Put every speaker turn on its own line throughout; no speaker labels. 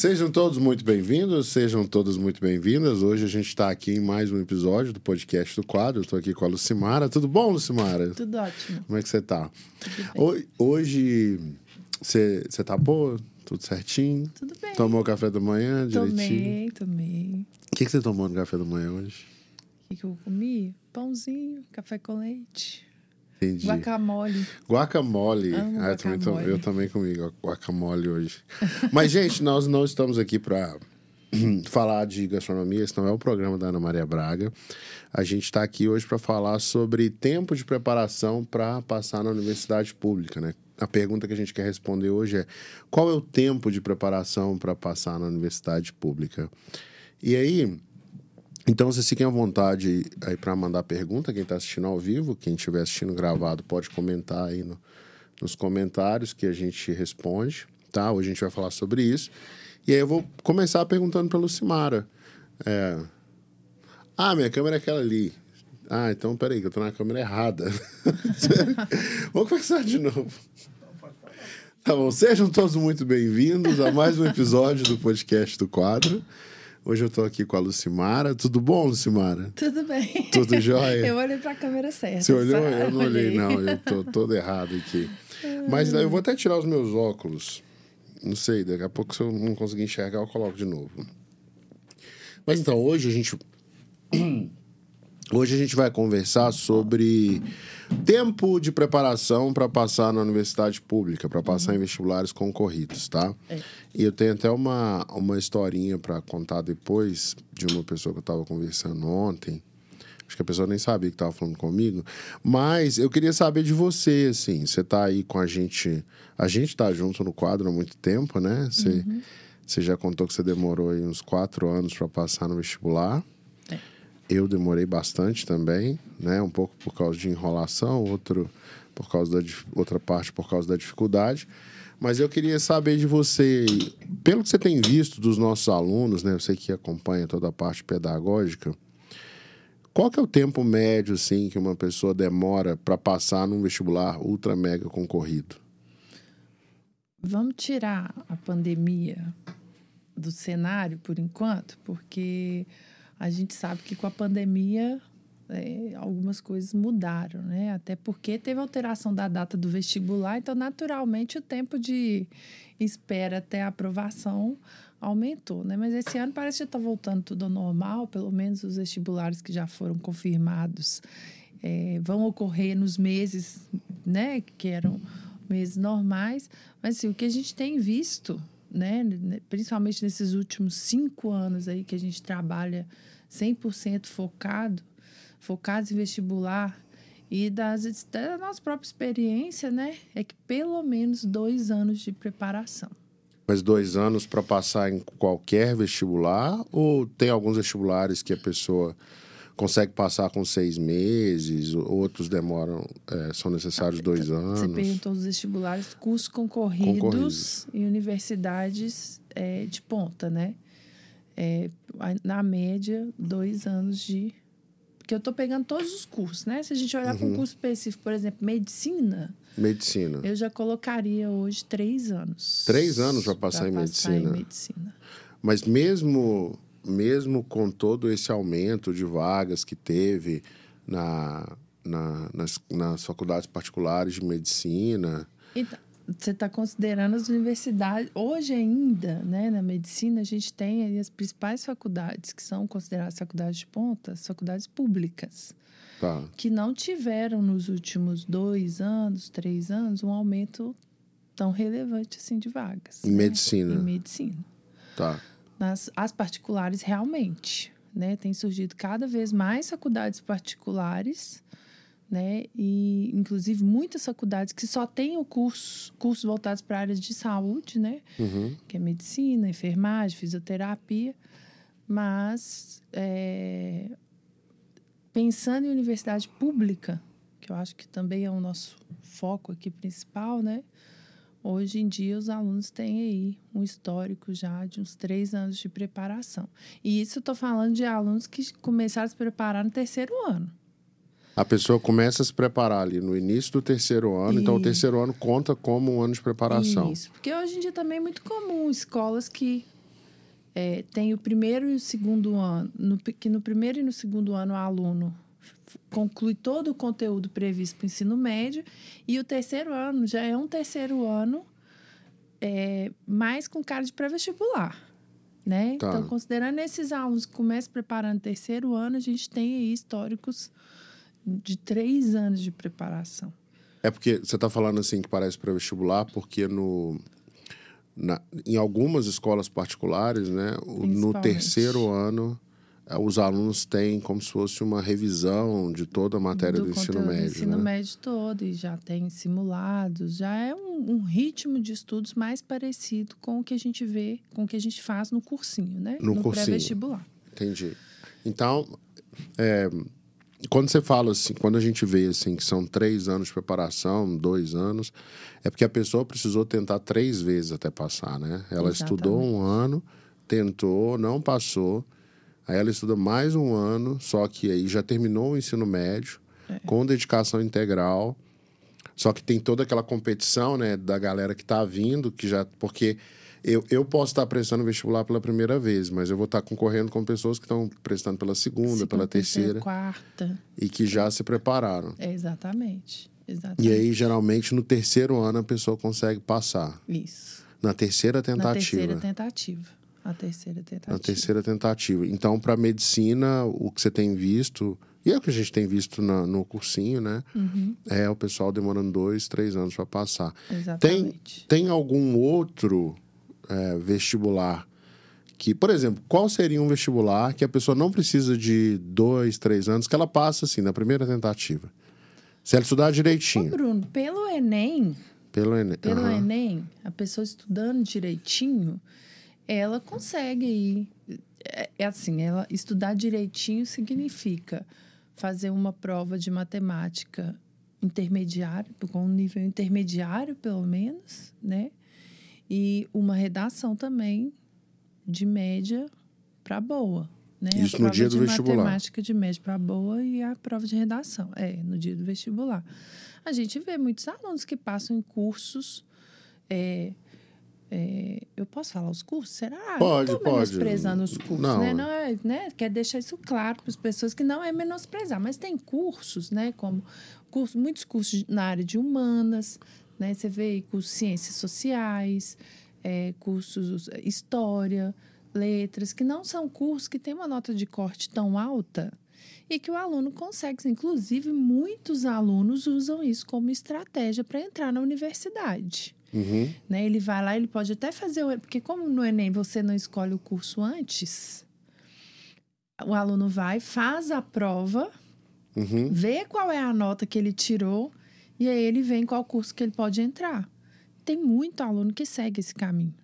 Sejam todos muito bem-vindos, sejam todas muito bem-vindas. Hoje a gente está aqui em mais um episódio do podcast do quadro. Estou aqui com a Lucimara. Tudo bom, Lucimara?
Tudo ótimo.
Como é que você está? Hoje você está boa? Tudo certinho?
Tudo bem.
Tomou café da manhã
direitinho? Tomei, tomei.
O que, que você tomou no café da manhã hoje?
O que, que eu comi? Pãozinho, café com leite.
Entendi.
Guacamole.
Guacamole.
Amo
ah, eu,
guacamole.
Também, eu também comi guacamole hoje. Mas, gente, nós não estamos aqui para falar de gastronomia, esse não é o programa da Ana Maria Braga. A gente está aqui hoje para falar sobre tempo de preparação para passar na universidade pública, né? A pergunta que a gente quer responder hoje é: qual é o tempo de preparação para passar na universidade pública? E aí, então, vocês fiquem à vontade aí para mandar pergunta, quem está assistindo ao vivo, quem estiver assistindo gravado pode comentar aí no, nos comentários que a gente responde, tá? Hoje a gente vai falar sobre isso. E aí eu vou começar perguntando para Lucimara. É... Ah, minha câmera é aquela ali. Ah, então peraí, que eu tô na câmera errada. Vamos começar de novo. Tá bom, sejam todos muito bem-vindos a mais um episódio do podcast do quadro. Hoje eu estou aqui com a Lucimara. Tudo bom, Lucimara?
Tudo bem.
Tudo jóia?
Eu olhei para a câmera certa.
Você olhou? Eu não olhei, não. Eu tô todo errado aqui. Mas eu vou até tirar os meus óculos. Não sei, daqui a pouco se eu não conseguir enxergar, eu coloco de novo. Mas então, hoje a gente... Hoje a gente vai conversar sobre tempo de preparação para passar na universidade pública, para passar em vestibulares concorridos, tá? É. E eu tenho até uma, uma historinha para contar depois de uma pessoa que eu estava conversando ontem. Acho que a pessoa nem sabia que estava falando comigo. Mas eu queria saber de você, assim. Você está aí com a gente. A gente está junto no quadro há muito tempo, né? Você, uhum. você já contou que você demorou aí uns quatro anos para passar no vestibular. Eu demorei bastante também, né? Um pouco por causa de enrolação, outro por causa da outra parte por causa da dificuldade. Mas eu queria saber de você, pelo que você tem visto dos nossos alunos, né? Você que acompanha toda a parte pedagógica, qual que é o tempo médio assim que uma pessoa demora para passar num vestibular ultra mega concorrido?
Vamos tirar a pandemia do cenário por enquanto, porque a gente sabe que com a pandemia é, algumas coisas mudaram, né? Até porque teve alteração da data do vestibular, então naturalmente o tempo de espera até a aprovação aumentou, né? Mas esse ano parece que está voltando tudo ao normal, pelo menos os vestibulares que já foram confirmados é, vão ocorrer nos meses, né? Que eram meses normais, mas assim, o que a gente tem visto, né? Principalmente nesses últimos cinco anos aí que a gente trabalha 100% focado, focados em vestibular e das, da nossa própria experiência, né? É que pelo menos dois anos de preparação.
Mas dois anos para passar em qualquer vestibular ou tem alguns vestibulares que a pessoa consegue passar com seis meses, outros demoram, é, são necessários dois anos.
Você perguntou os vestibulares, cursos concorridos, concorridos. e universidades é, de ponta, né? é, na média, dois anos de. Porque eu estou pegando todos os cursos, né? Se a gente olhar uhum. para um curso específico, por exemplo, medicina.
Medicina.
Eu já colocaria hoje três anos.
Três anos para passar, em, passar medicina.
em medicina.
Mas mesmo, mesmo com todo esse aumento de vagas que teve na, na, nas, nas faculdades particulares de medicina.
Então, você está considerando as universidades. Hoje ainda, né, na medicina, a gente tem as principais faculdades, que são consideradas faculdades de ponta, as faculdades públicas.
Tá.
Que não tiveram nos últimos dois anos, três anos, um aumento tão relevante assim de vagas.
Em né? medicina.
Em medicina.
Tá.
Nas, as particulares, realmente. Né? Tem surgido cada vez mais faculdades particulares né? E inclusive muitas faculdades que só têm o curso, cursos voltados para áreas de saúde, né?
Uhum.
Que é medicina, enfermagem, fisioterapia, mas é, pensando em universidade pública, que eu acho que também é o nosso foco aqui principal, né? Hoje em dia, os alunos têm aí um histórico já de uns três anos de preparação. E isso eu estou falando de alunos que começaram a se preparar no terceiro ano.
A pessoa começa a se preparar ali no início do terceiro ano, Isso. então o terceiro ano conta como um ano de preparação.
Isso, porque hoje em dia também é muito comum escolas que é, tem o primeiro e o segundo ano, no, que no primeiro e no segundo ano o aluno conclui todo o conteúdo previsto para o ensino médio, e o terceiro ano já é um terceiro ano é, mais com cara de pré-vestibular. Né?
Tá.
Então, considerando esses alunos que começam preparando terceiro ano, a gente tem aí históricos de três anos de preparação.
É porque você está falando assim que parece pré-vestibular, porque no, na, em algumas escolas particulares, né, no terceiro ano, os alunos têm como se fosse uma revisão de toda a matéria do, ensino
conteúdo
médio.
do ensino
né?
médio todo, e já tem simulados, já é um, um ritmo de estudos mais parecido com o que a gente vê, com o que a gente faz no cursinho, né?
No cursinho.
pré-vestibular.
Entendi. Então, é, quando você fala assim, quando a gente vê assim que são três anos de preparação, dois anos, é porque a pessoa precisou tentar três vezes até passar, né? Ela estudou um ano, tentou, não passou. Aí ela estuda mais um ano, só que aí já terminou o ensino médio, com dedicação integral. Só que tem toda aquela competição, né, da galera que tá vindo, que já. Porque eu, eu posso estar prestando vestibular pela primeira vez, mas eu vou estar concorrendo com pessoas que estão prestando pela segunda,
Segunda,
pela terceira,
quarta.
e que já se prepararam.
É, exatamente. Exatamente.
E aí, geralmente, no terceiro ano, a pessoa consegue passar.
Isso.
Na terceira
Na
tentativa.
terceira tentativa. A terceira tentativa.
Na terceira tentativa. Então, para medicina, o que você tem visto, e é o que a gente tem visto na- no cursinho, né?
Uhum.
É o pessoal demorando dois, três anos para passar. Tem,
Exatamente.
tem algum outro é, vestibular que, por exemplo, qual seria um vestibular que a pessoa não precisa de dois, três anos, que ela passa assim, na primeira tentativa? Se ela estudar
Ô,
direitinho,
Bruno, pelo Enem,
pelo Enem.
pelo
Aham.
Enem, a pessoa estudando direitinho, ela consegue ir. É, é assim, ela estudar direitinho significa fazer uma prova de matemática intermediária, com um nível intermediário, pelo menos, né? E uma redação também de média para boa. Né?
Isso
a
no dia do
de
vestibular.
matemática de média para boa e a prova de redação. É, no dia do vestibular. A gente vê muitos alunos que passam em cursos. é, é, eu posso falar os cursos? Será?
Pode,
não
pode.
menosprezando os cursos,
Não,
né? Não é, né? Quer deixar isso claro para as pessoas que não é menosprezar, mas tem cursos, né? Como curso, muitos cursos na área de humanas, né? Você vê cursos de ciências sociais, é, cursos é, história, letras, que não são cursos que têm uma nota de corte tão alta e que o aluno consegue. Inclusive, muitos alunos usam isso como estratégia para entrar na universidade.
Uhum.
Né? Ele vai lá, ele pode até fazer o. Porque, como no Enem você não escolhe o curso antes, o aluno vai, faz a prova,
Uhum.
vê qual é a nota que ele tirou e aí ele vê em qual curso que ele pode entrar. Tem muito aluno que segue esse caminho.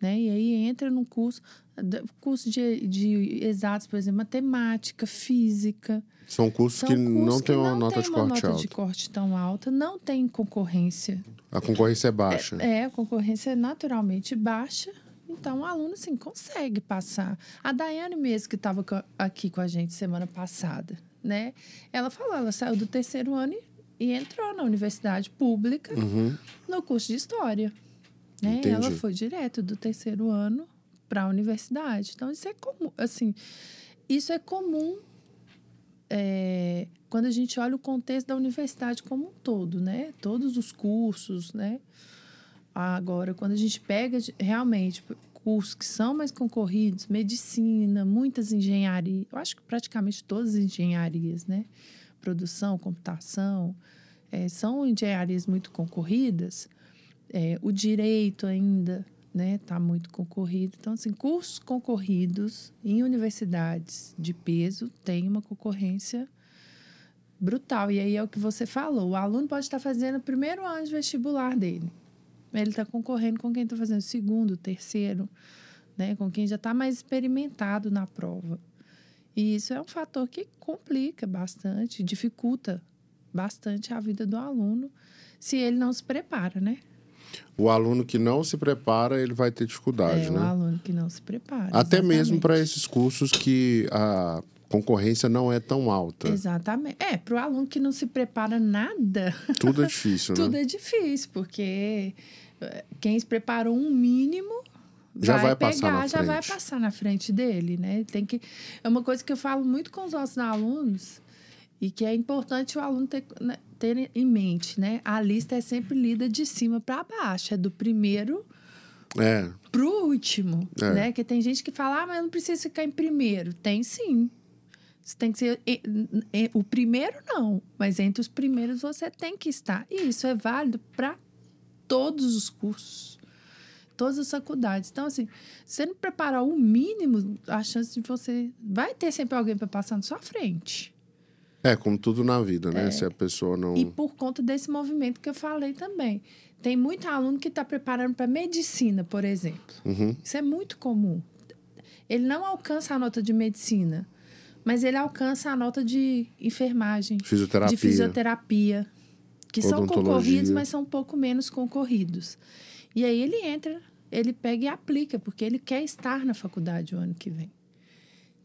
Né? E aí entra num curso, curso de, de exatos, por exemplo, matemática, física.
São cursos
São
que
cursos
não têm uma nota
têm
de
uma
corte
nota de corte tão alta, não tem concorrência
A concorrência é baixa.
é, a concorrência é naturalmente baixa, então o aluno assim, consegue passar. A Daiane mesmo, que estava aqui com a gente semana passada, né? Ela falou, ela saiu do terceiro ano e, e entrou na universidade pública
Uhum.
no curso de História. Né?
Entendi.
Ela foi direto do terceiro ano para a universidade. Então, isso é comum, assim, isso é comum é, quando a gente olha o contexto da universidade como um todo, né? Todos os cursos, né? Agora, quando a gente pega realmente cursos que são mais concorridos, medicina, muitas engenharias, eu acho que praticamente todas as engenharias, né? Produção, computação, eh, são engenharias muito concorridas. Eh, o direito ainda, né? Está muito concorrido. Então, assim, cursos concorridos em universidades de peso têm uma concorrência brutal. E aí é o que você falou. O aluno pode estar fazendo o primeiro ano de vestibular dele. Ele está concorrendo com quem está fazendo o segundo, o terceiro, né? com quem já está mais experimentado na prova. E isso é um fator que complica bastante, dificulta bastante a vida do aluno se ele não se prepara, né?
O aluno que não se prepara, ele vai ter dificuldade,
é
né?
o aluno que não se prepara.
Até mesmo
exatamente.
para esses cursos que a concorrência não é tão alta.
Exatamente. É, para o aluno que não se prepara nada,
Tudo é difícil,
tudo
né?
é difícil, porque eh, quem se preparou um mínimo
já vai,
pegar,
passar na
já vai passar na frente dele, né? Tem que é uma coisa que eu falo muito com os nossos alunos e que é importante o aluno ter, né, ter em mente, né? A lista é sempre lida de cima para baixo, é do primeiro
É,
pro último,
É.
né? Que tem gente que fala, ah, mas eu não preciso ficar em primeiro. Tem sim. Você tem que ser. O primeiro, não. Mas entre os primeiros você tem que estar. E isso é válido para todos os cursos, todas as faculdades. Então, assim, se você não preparar o mínimo, a chance de você. Vai ter sempre alguém para passar na sua frente.
É como tudo na vida, né? Se a pessoa não.
E por conta desse movimento que eu falei também. Tem muito aluno que está preparando para medicina, por exemplo.
Uhum.
Isso é muito comum. Ele não alcança a nota de medicina, mas ele alcança a nota de enfermagem,
Fisioterapia.
de fisioterapia, que são concorridos, mas são um pouco menos concorridos. E aí ele entra, ele pega e aplica, porque ele quer estar na faculdade o ano que vem.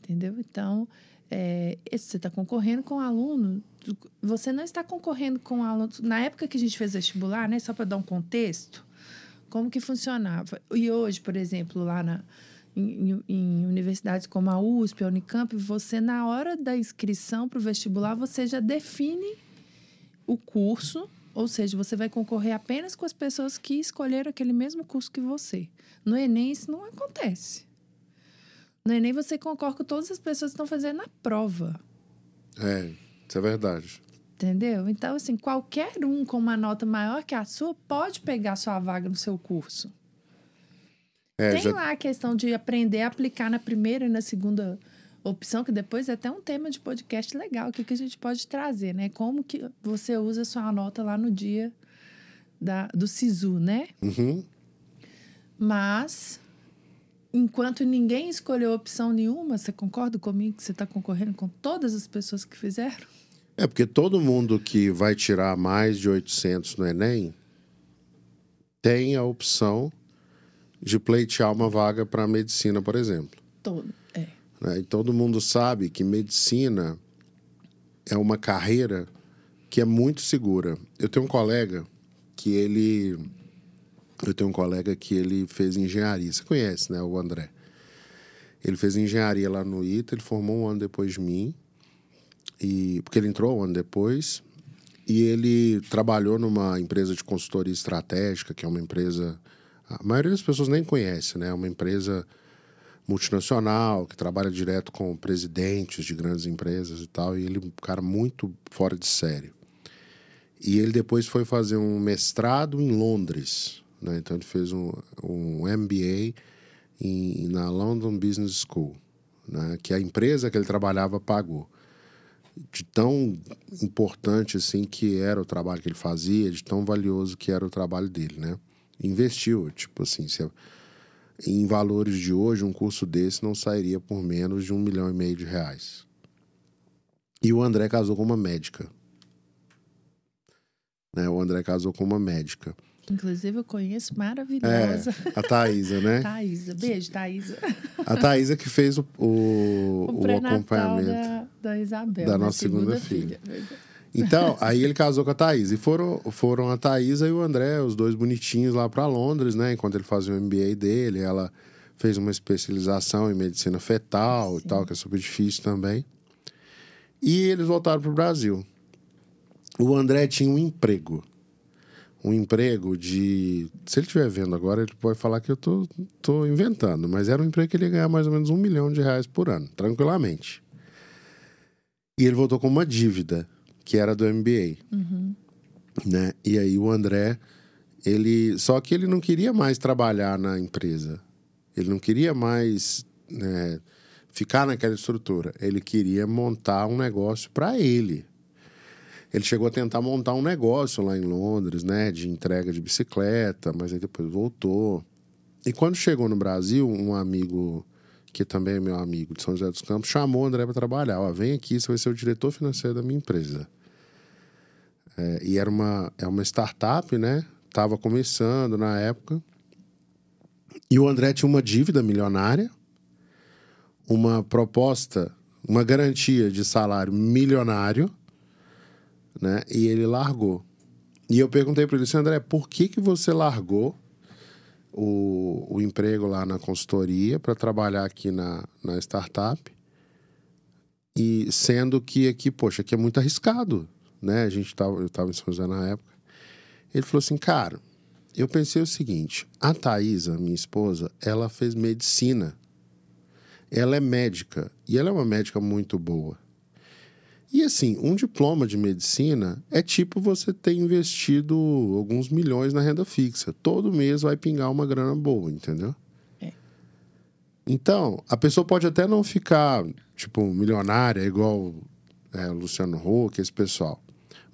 Entendeu? Então, é, você está concorrendo com um aluno, você não está concorrendo com alunos. Na época que a gente fez vestibular, né, só para dar um contexto, como que funcionava? E hoje, por exemplo, lá na, em- em universidades como a USP, a Unicamp, você, na hora da inscrição para o vestibular, você já define o curso, ou seja, você vai concorrer apenas com as pessoas que escolheram aquele mesmo curso que você. No Enem, isso não acontece. No Enem, você concorre com todas as pessoas que estão fazendo a prova.
É, isso é verdade.
Entendeu? Então, assim, qualquer um com uma nota maior que a sua pode pegar sua vaga no seu curso.
É,
Tem
já-
lá a questão de aprender a aplicar na primeira e na segunda opção, que depois é até um tema de podcast legal, o que, que a gente pode trazer, né? Como que você usa sua nota lá no dia da, do SISU, né?
Uhum.
Mas, enquanto ninguém escolheu opção nenhuma, você concorda comigo que você está concorrendo com todas as pessoas que fizeram?
É porque todo mundo que vai tirar mais de 800 no Enem tem a opção de pleitear uma vaga para medicina, por exemplo.
Todo. É.
né? E todo mundo sabe que medicina é uma carreira que é muito segura. Eu tenho um colega que ele. Eu tenho um colega que ele fez engenharia. Você conhece, né? O André. Ele fez engenharia lá no ITA, ele formou um ano depois de mim. E, porque ele entrou um ano depois. E ele trabalhou numa empresa de consultoria estratégica, que é uma empresa. A maioria das pessoas nem conhece, né? É uma empresa multinacional, que trabalha direto com presidentes de grandes empresas e tal, e ele é um cara muito fora de série. E ele depois foi fazer um mestrado em Londres, né? Então ele fez um, um MBA em, na London Business School, né? Que a empresa que ele trabalhava pagou. De tão importante assim que era o trabalho que ele fazia, de tão valioso que era o trabalho dele, né? Investiu, tipo assim, se em valores de hoje, um curso desse não sairia por menos de um milhão e meio de reais. E o André casou com uma médica. Né? O André casou com uma médica.
Inclusive, eu conheço
É,
maravilhosa.
a Thaisa, né?
Thaisa. Beijo, Thaisa.
A Thaisa que fez o, o,
O,
o acompanhamento.
da, da Isabel.
da
da
nossa segunda
filha.
Então, aí ele casou com a Thaís. E foram, foram a Thaisa e o André, os dois bonitinhos, lá para Londres, né? Enquanto ele fazia o MBA dele. Ela fez uma especialização em medicina fetal e
Sim.
tal, que é super difícil também. E eles voltaram para o Brasil. O André tinha um emprego. Um emprego de. Se ele estiver vendo agora, ele pode falar que eu tô, tô inventando, mas era um emprego que ele ia ganhar mais ou menos um milhão de reais por ano, tranquilamente. E ele voltou com uma dívida, que era do MBA
Uhum.
né? E aí o André, ele só que ele não queria mais trabalhar na empresa. Ele não queria mais né, ficar naquela estrutura. Ele queria montar um negócio para ele. Ele chegou a tentar montar um negócio lá em Londres, né, de entrega de bicicleta, mas aí depois voltou. E quando chegou no Brasil, um amigo que também é meu amigo de São José dos Campos chamou o André para trabalhar. Ó, vem aqui, você vai ser o diretor financeiro da minha empresa. É, e era uma, é uma startup, né? Tava começando na época. E o André tinha uma dívida milionária, uma proposta, uma garantia de salário milionário, né? E ele largou. E eu perguntei para ele André, por que, que você largou o, o emprego lá na consultoria para trabalhar aqui na, na startup. E sendo que aqui, poxa, aqui é muito arriscado, né? A gente tava, eu estava em São José na época. Ele falou assim, cara, eu pensei o seguinte: a Thaisa, minha esposa, ela fez medicina. Ela é médica e ela é uma médica muito boa. E assim, um diploma de medicina é tipo você ter investido alguns milhões na renda fixa. Todo mês vai pingar uma grana boa, entendeu?
É.
Então, a pessoa pode até não ficar, tipo, milionária, igual é, Luciano Huck, esse pessoal.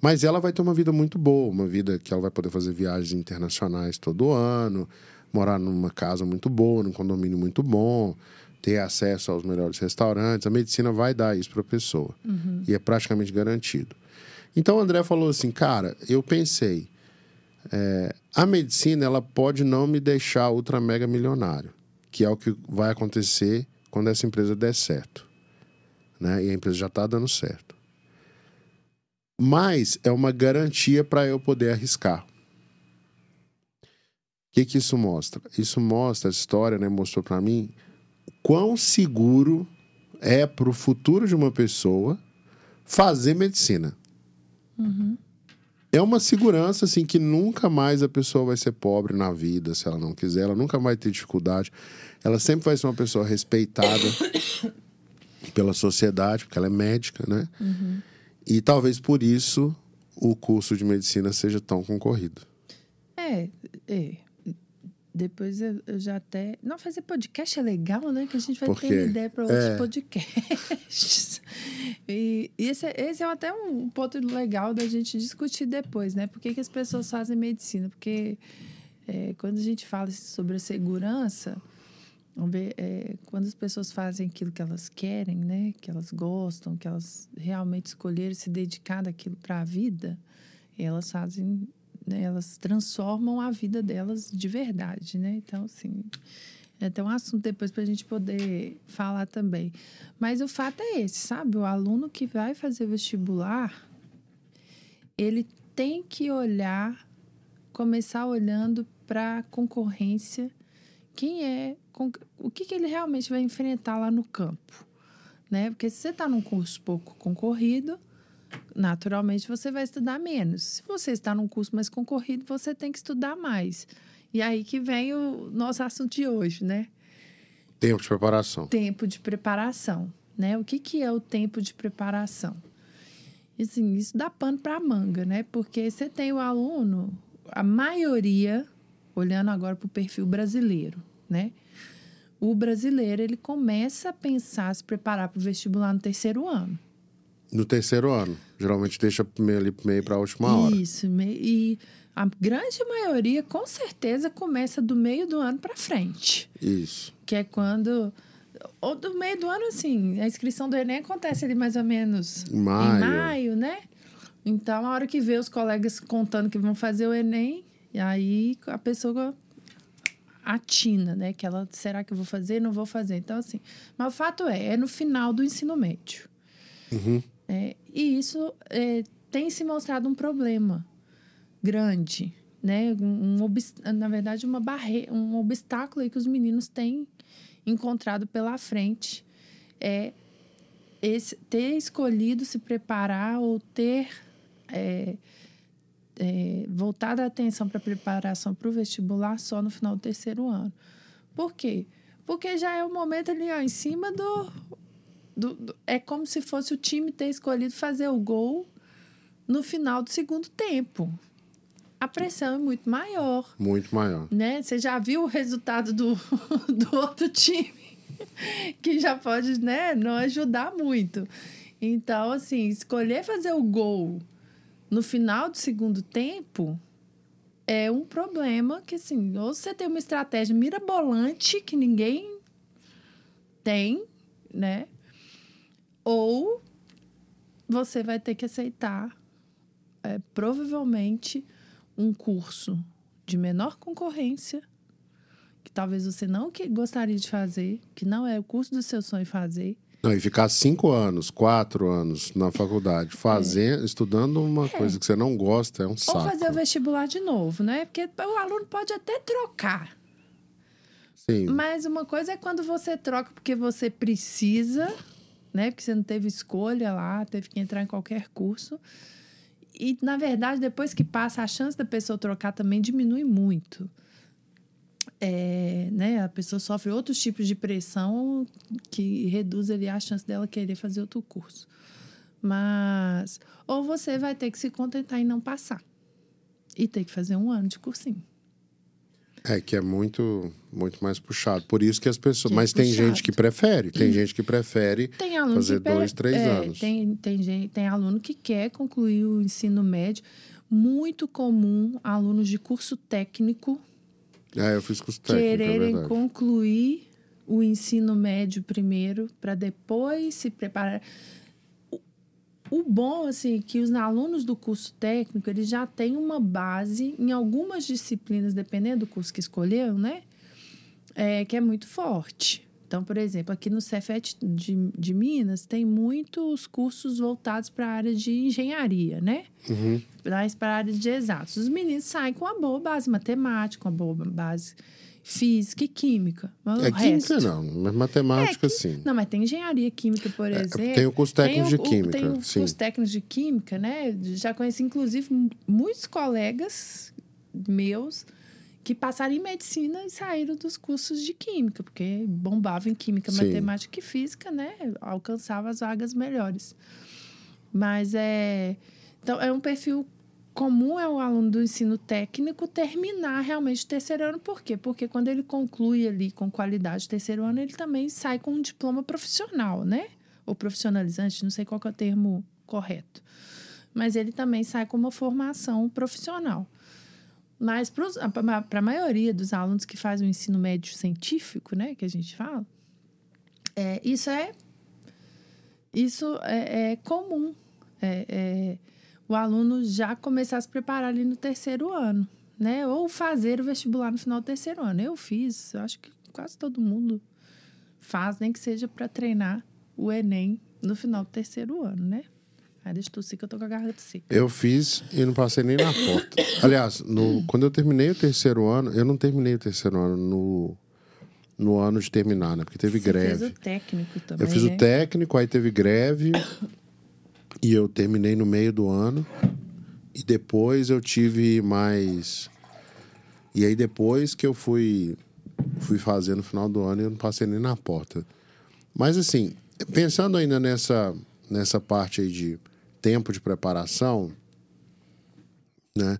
Mas ela vai ter uma vida muito boa, uma vida que ela vai poder fazer viagens internacionais todo ano, morar numa casa muito boa, num condomínio muito bom, ter acesso aos melhores restaurantes. A medicina vai dar isso para a pessoa.
Uhum.
E é praticamente garantido. Então o André falou assim, cara, eu pensei, é, a medicina ela pode não me deixar ultra mega milionário, que é o que vai acontecer quando essa empresa der certo. Né? E a empresa já está dando certo mas é uma garantia para eu poder arriscar. O que, que isso mostra? Isso mostra, a história né, mostrou para mim quão seguro é para o futuro de uma pessoa fazer medicina.
Uhum.
É uma segurança assim que nunca mais a pessoa vai ser pobre na vida, se ela não quiser, ela nunca vai ter dificuldade. Ela sempre vai ser uma pessoa respeitada pela sociedade, porque ela é médica, né?
Uhum.
E talvez por isso o curso de medicina seja tão concorrido.
É, é. Depois eu, eu já até. Não, fazer podcast é legal, né? Que a gente vai ter ideia para outros
É.
podcasts. E, e esse, é- esse é até um ponto legal da gente discutir depois, né? Por que, que as pessoas fazem medicina? Porque é, quando a gente fala sobre a segurança, vamos ver, é, quando as pessoas fazem aquilo que elas querem, né? Que elas gostam, que elas realmente escolheram se dedicar daquilo para a vida, elas fazem né, elas transformam a vida delas de verdade, né? Então, assim, é até um assunto depois para a gente poder falar também. Mas o fato é esse, sabe? O aluno que vai fazer vestibular, ele tem que olhar, começar olhando para a concorrência, quem é, o que, que ele realmente vai enfrentar lá no campo, né? Porque se você está num curso pouco concorrido, naturalmente você vai estudar menos. Se você está num curso mais concorrido, você tem que estudar mais. E aí que vem o nosso assunto de hoje, né?
Tempo de preparação.
Tempo de preparação, né? O que, que é o tempo de preparação? Assim, isso dá pano para manga, né? Porque você tem o aluno, a maioria, olhando agora para o perfil brasileiro, né? O brasileiro, ele começa a pensar, se preparar para o vestibular no terceiro ano.
No terceiro ano. Geralmente deixa meio ali meio para a última hora.
Isso, e a grande maioria, com certeza, começa do meio do ano para frente.
Isso.
Que é quando. Ou do meio do ano, assim, a inscrição do Enem acontece ali mais ou menos
Em maio.
em maio, né? Então, a hora que vê os colegas contando que vão fazer o Enem, e aí a pessoa atina, né? Que ela, será que eu vou fazer? Não vou fazer. Então, assim, mas o fato é, é no final do ensino médio.
Uhum.
É, e isso é, tem se mostrado um problema grande, né? Um, um na verdade, uma barreira, um obstáculo aí que os meninos têm encontrado pela frente é esse, ter escolhido se preparar ou ter é, é, voltado a atenção para a preparação para o vestibular só no final do terceiro ano. Por quê? Porque já é o momento ali, ó, em cima do, do- do- é como se fosse o time ter escolhido fazer o gol no final do segundo tempo. A pressão é muito maior,
Muito maior.
né? Você já viu o resultado do, do outro time, que já pode, né, não ajudar muito. Então, assim, escolher fazer o gol no final do segundo tempo é um problema que, assim, ou você tem uma estratégia mirabolante que ninguém tem, né? Ou você vai ter que aceitar, é, provavelmente, um curso de menor concorrência, que talvez você não que gostaria de fazer, que não é o curso do seu sonho fazer.
Não, e ficar cinco anos, quatro anos na faculdade, fazendo, estudando uma coisa que você não gosta, é um saco.
Ou fazer o vestibular de novo, né? Porque o aluno pode até trocar,
Sim.
Mas uma coisa é quando você troca porque você precisa, né? Porque você não teve escolha lá, teve que entrar em qualquer curso. E, na verdade, depois que passa, a chance da pessoa trocar também diminui muito. É, né, a pessoa sofre outros tipos de pressão que reduz ali a chance dela querer fazer outro curso. Mas, ou você vai ter que se contentar em não passar e ter que fazer um ano de cursinho.
É que é muito, muito mais puxado. Por isso que as pessoas.
Que é
mas tem
puxado.
gente que prefere. Tem gente que prefere
Tem
fazer
que
dois, três
é,
anos.
Tem, tem, gente, tem aluno que quer concluir o ensino médio. Muito comum alunos de curso técnico
É, eu fiz curso técnico, é
quererem
verdade.
concluir o ensino médio primeiro para depois se preparar. O- bom, assim, é que os alunos do curso técnico, eles já têm uma base em algumas disciplinas, dependendo do curso que escolheu, né? É, que é muito forte. Então, por exemplo, aqui no Cefet de, de Minas, tem muitos cursos voltados para a área de engenharia, né?
Uhum.
para a área de exatos. Os meninos saem com uma boa base matemática, uma boa base física e química. Mas
É
o
química,
resto...
não. Mas matemática,
É,
sim.
Não, mas tem engenharia química, por exemplo.
Tem o curso técnico de química.
Tem o
sim.
curso técnico de química, né? Já conheci, inclusive, muitos colegas meus que passaram em medicina e saíram dos cursos de química, porque bombavam em química,
Sim.
matemática e física, né? Alcançava as vagas melhores. Mas é. Então, é um perfil comum é o aluno do ensino técnico terminar realmente o terceiro ano. Por quê? Porque quando ele conclui ali com qualidade o terceiro ano, ele também sai com um diploma profissional, né? Ou profissionalizante, não sei qual é o termo correto. Mas ele também sai com uma formação profissional. Mas para a maioria dos alunos que fazem o ensino médio científico, né, que a gente fala, é, isso é isso é, é comum. É, é, o aluno já começar a se preparar ali no terceiro ano, né? Ou fazer o vestibular no final do terceiro ano. Eu fiz, eu acho que quase todo mundo faz, nem que seja para treinar o Enem no final do terceiro ano, né? Aí deixa tossir que eu tô com a garganta seca.
Eu fiz e não passei nem na porta. Aliás, no- quando eu terminei o terceiro ano, eu não terminei o terceiro ano no, no ano de terminar, né? Porque teve
Você
greve.
fez o técnico também,
Eu fiz
né?
o técnico, aí teve greve e eu terminei no meio do ano. E depois eu tive mais. E aí depois que eu fui fui fazer no final do ano, eu não passei nem na porta. Mas assim, pensando ainda nessa nessa parte aí de tempo de preparação, né?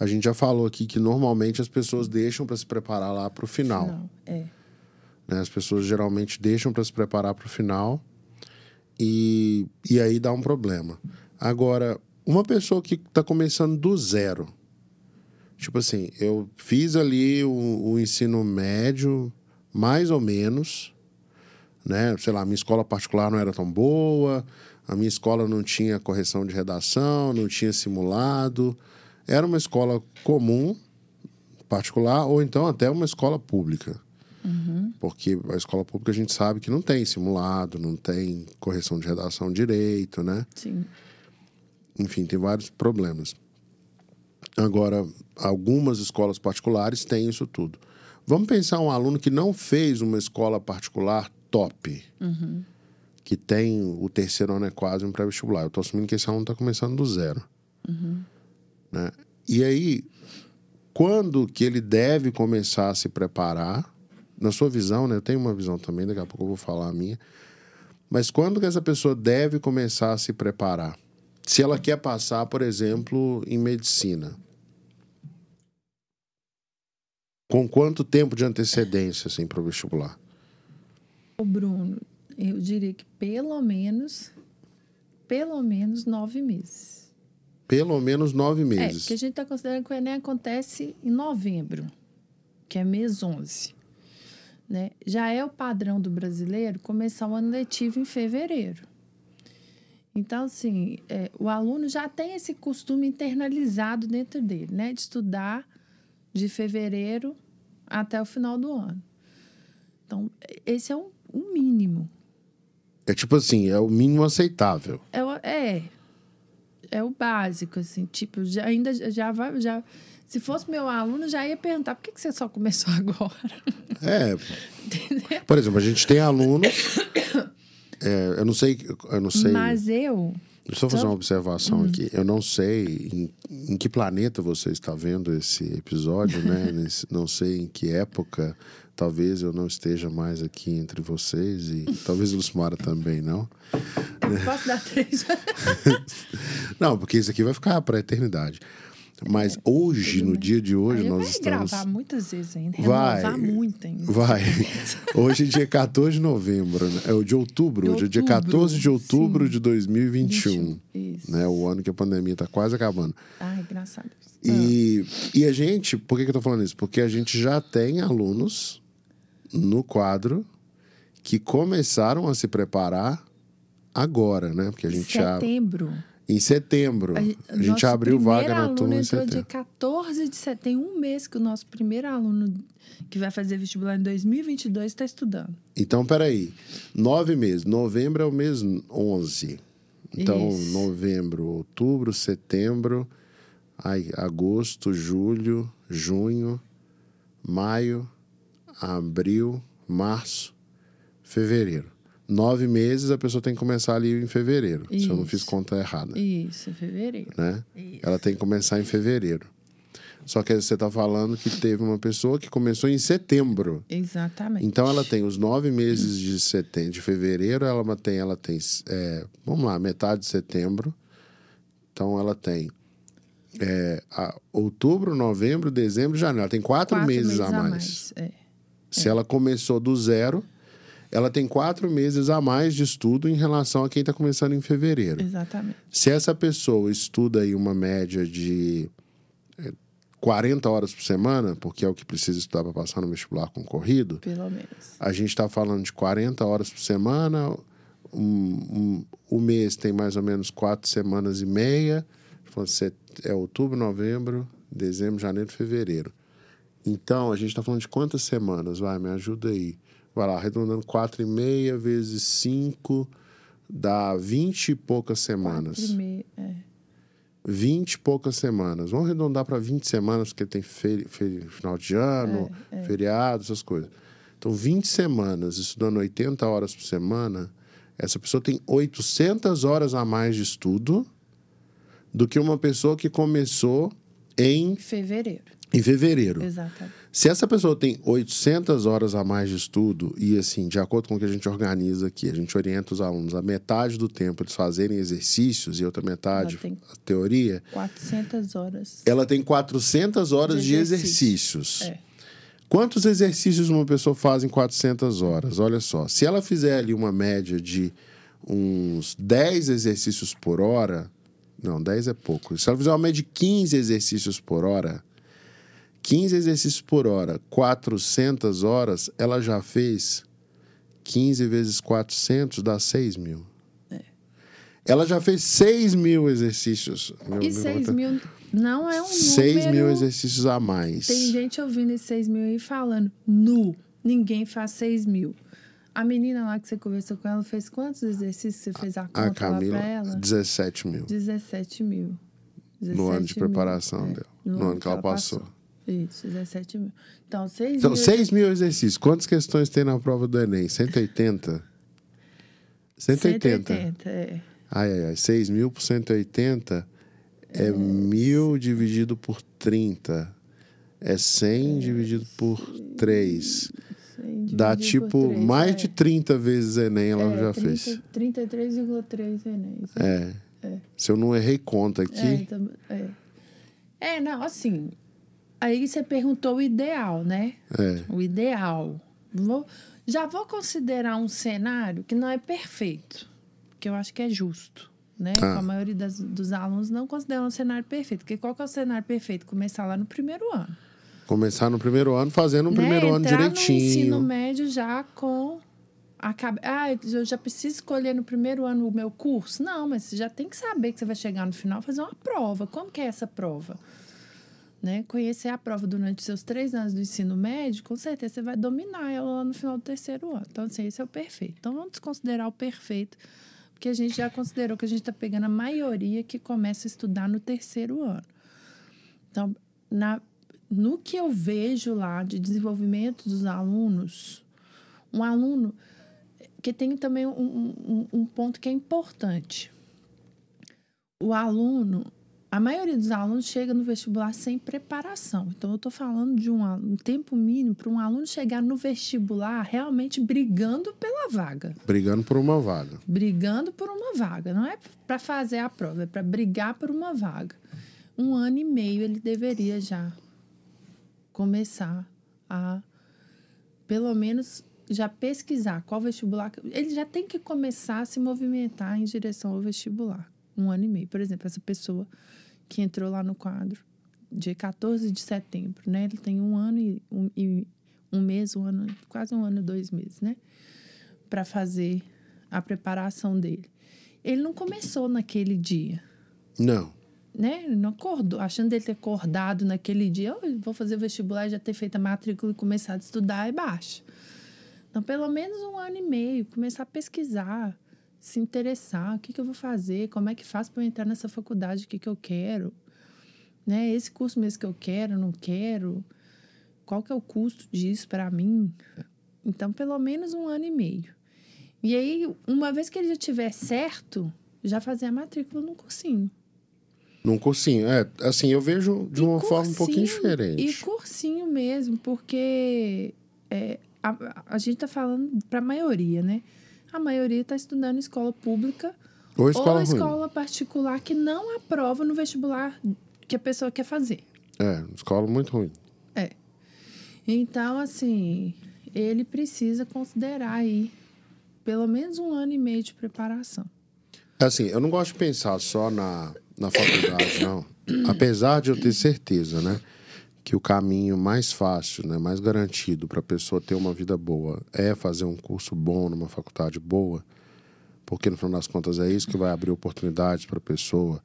A gente já falou aqui que normalmente as pessoas deixam para se preparar lá para o final
Não, é.
né? As pessoas geralmente deixam para se preparar para o final e, e aí dá um problema. Agora, uma pessoa que está começando do zero, tipo assim, eu fiz ali o, o ensino médio, mais ou menos, né? Sei lá, minha escola particular não era tão boa, a minha escola não tinha correção de redação, não tinha simulado, era uma escola comum, particular, ou então até uma escola pública. Porque a escola pública a gente sabe que não tem simulado, não tem correção de redação direito, né?
Sim.
Enfim, tem vários problemas. Agora, algumas escolas particulares têm isso tudo. Vamos pensar um aluno que não fez uma escola particular top, que tem o terceiro ano é quase um pré-vestibular. Eu estou assumindo que esse aluno está começando do zero. Né? E aí, quando que ele deve começar a se preparar? Na sua visão, né? Eu tenho uma visão também, daqui a pouco eu vou falar a minha. Mas quando que essa pessoa deve começar a se preparar? Se ela quer passar, por exemplo, em medicina. Com quanto tempo de antecedência, assim, para o vestibular?
Ô, Bruno, eu diria que pelo menos, pelo menos nove meses.
Pelo menos nove
É,
meses.
porque a gente está considerando que o Enem acontece em novembro, que é mês 11. Né? Já é o padrão do brasileiro começar o ano letivo em fevereiro. Então, assim, é, o aluno já tem esse costume internalizado dentro dele, né? De estudar de fevereiro até o final do ano. Então, esse é o um mínimo.
É tipo assim, é o mínimo aceitável.
É, é. é o básico, assim, tipo, já, ainda já vai, já, se fosse meu aluno, já ia perguntar por que, que você só começou agora?
É. Por exemplo, a gente tem alunos. É, eu não sei. Eu não sei.
Mas eu.
Deixa eu fazer uma observação hum. aqui. Eu não sei em, em, que planeta você está vendo esse episódio, né? Não sei em que época. Talvez eu não esteja mais aqui entre vocês e talvez o Lucimara também não.
Eu posso dar três?
não, porque isso aqui vai ficar para a eternidade. Mas é, hoje, no dia de hoje, nós vai estamos.
gravar muitas vezes ainda,
vai,
muito ainda.
Vai. Hoje é dia 14 de novembro, né? É o de outubro. De hoje é dia 14 de outubro sim. de 2021. 21, isso. Né? O ano que a pandemia está quase acabando.
Ai, graças a Deus.
E, ah. e a gente, por que, que eu tô falando isso? Porque a gente já tem alunos no quadro que começaram a se preparar agora, né? Porque a gente
Setembro.
já em setembro. A, a gente abriu vaga na turma em setembro.
dia 14 de setembro. Tem um mês que o nosso primeiro aluno que vai fazer vestibular em 2022 está estudando.
Então, peraí. Nove meses. Novembro é o mês 11. Então, Isso. novembro, outubro, setembro, ai, agosto, julho, junho, maio, abril, março, fevereiro nove meses, a pessoa tem que começar ali em fevereiro. Isso. Se eu não fiz conta errada.
Isso, fevereiro.
Né?
Isso.
Ela tem que começar em fevereiro. Só que você está falando que teve uma pessoa que começou em setembro.
Exatamente.
Então ela tem os nove meses de setembro, de fevereiro, ela tem, ela tem, é, vamos lá, metade de setembro. Então ela tem é, a, outubro, novembro, dezembro, janeiro. Ela tem quatro, quatro meses, meses, a mais. A mais. É. Se ela começou do zero, ela tem quatro meses a mais de estudo em relação a quem está começando em fevereiro.
Exatamente.
Se essa pessoa estuda aí uma média de 40 é, horas por semana, porque é o que precisa estudar para passar no vestibular concorrido.
Pelo menos.
A gente está falando de 40 horas por semana. Um, um, o mês tem mais ou menos quatro semanas e meia. É outubro, novembro, dezembro, janeiro, fevereiro. Então, a gente está falando de quantas semanas? Vai, me ajuda aí vai lá, arredondando 4,5 vezes 5 dá 20 e poucas semanas. 4
e é.
20 e poucas semanas. Vamos arredondar para 20 semanas, porque tem feri feri final de ano, é, é. feriado, essas coisas. Então, 20 semanas estudando 80 horas por semana, essa pessoa tem 800 horas a mais de estudo do que uma pessoa que começou em
fevereiro.
Em fevereiro.
Exatamente.
Se essa pessoa tem 800 horas a mais de estudo, e assim, de acordo com o que a gente organiza aqui, a gente orienta os alunos a metade do tempo eles fazerem exercícios e outra metade a teoria.
400 horas.
Ela tem 400 horas de, de exercícios.
É.
Quantos exercícios uma pessoa faz em 400 horas? Olha só, se ela fizer ali uma média de uns 10 exercícios por hora, não, 10 é pouco. Se ela fizer uma média de 15 exercícios por hora, 15 exercícios por hora, 400 horas, ela já fez 15 vezes 400 dá 6 mil. É. Ela já fez 6 mil exercícios.
Meu, e 6 mil não é um
6
número...
mil exercícios a mais.
Tem gente ouvindo esses 6 mil aí falando, nu, ninguém faz 6 mil. A menina lá que você conversou com ela fez quantos exercícios você fez a conta a Camila, lá pra ela?
17 mil.
17 mil.
17 no ano de preparação mil. dela. É, no, no ano que ela, ela passou. passou.
Isso, 17 mil. Então, 6
então,
mil...
6 mil exercícios. Quantas questões tem na prova do Enem? 180? 180.
180, é.
Ai, ai, ai. 6 mil por 180 é, é mil dividido por 30. É 100 é, dividido por 3. Dá tipo 3, mais é. de 30 vezes Enem ela é, já 30, fez.
33,3 Enem.
É. é. Se eu não errei conta aqui. É,
então, é. é, não, assim, Aí você perguntou o ideal, né?
É.
O ideal. Vou, já vou considerar um cenário que não é perfeito, que eu acho que é justo. Né? Ah. A maioria das, dos alunos não considera um cenário perfeito. Porque qual que é o cenário perfeito? Começar lá no primeiro ano.
Começar no primeiro ano, fazendo o né? primeiro ano
Entrar
direitinho.
No ensino médio já com a Ah, eu já preciso escolher no primeiro ano o meu curso? Não, mas você já tem que saber que você vai chegar no final e fazer uma prova. Como que é essa prova? Né? Conhecer a prova durante seus três anos do ensino médio, com certeza você vai dominar ela lá no final do terceiro ano. Então, assim, esse é o perfeito. Então, vamos desconsiderar o perfeito porque a gente já considerou que a gente está pegando a maioria que começa a estudar no terceiro ano. Então, na, no que eu vejo lá de desenvolvimento dos alunos, um aluno que tem também um, um, um ponto que é importante. O aluno, a maioria dos alunos chega no vestibular sem preparação. Então, eu estou falando de um, um, tempo mínimo para um aluno chegar no vestibular realmente brigando pela vaga.
Brigando por uma vaga.
Brigando por uma vaga. Não é para fazer a prova, é para brigar por uma vaga. Um ano e meio ele deveria já começar a, pelo menos, já pesquisar qual vestibular. Ele já tem que começar a se movimentar em direção ao vestibular. Um ano e meio. Por exemplo, essa pessoa que entrou lá no quadro, dia 14 de setembro, né? Ele tem um ano e um, e um mês, um ano, quase um ano e dois meses, né? Para fazer a preparação dele. Ele não começou naquele dia.
Não.
Né? Ele não acordou, achando ele ter acordado naquele dia, oh, vou fazer o vestibular, já ter feito a matrícula e começado a estudar, é baixa. Então, pelo menos um ano e meio, começar a pesquisar, se interessar, o que, que eu vou fazer, como é que faço para entrar nessa faculdade, o que, que eu quero, né? Esse curso mesmo que eu quero, não quero, qual que é o custo disso para mim? Então, pelo menos um ano e meio. E aí, uma vez que ele já tiver certo, já fazer a matrícula no cursinho.
Num cursinho, é, assim, eu vejo de e uma forma um pouquinho diferente.
E cursinho mesmo, porque é, a, a gente está falando para a maioria, né? A maioria está estudando escola pública
ou escola,
ou escola particular que não aprova no vestibular que a pessoa quer fazer.
É, escola muito ruim.
É. Então, assim, ele precisa considerar aí pelo menos um ano e meio de preparação.
Assim, eu não gosto de pensar só na, na faculdade, não. Apesar de eu ter certeza, né? Que o caminho mais fácil, né, mais garantido para a pessoa ter uma vida boa é fazer um curso bom numa faculdade boa, porque no final das contas é isso que vai abrir oportunidades para a pessoa,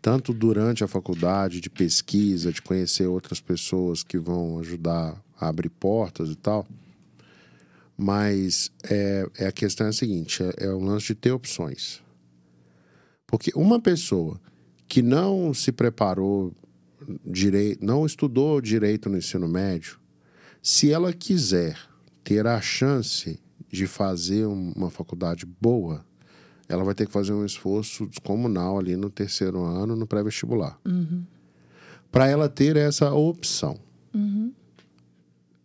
tanto durante a faculdade de pesquisa, de conhecer outras pessoas que vão ajudar a abrir portas e tal. Mas é, é a questão é a seguinte: é, é o lance de ter opções. Porque uma pessoa que não se preparou direito, não estudou direito no ensino médio, se ela quiser ter a chance de fazer uma faculdade boa, ela vai ter que fazer um esforço descomunal ali no terceiro ano, no pré-vestibular.
Uhum.
Para ela ter essa opção.
Uhum.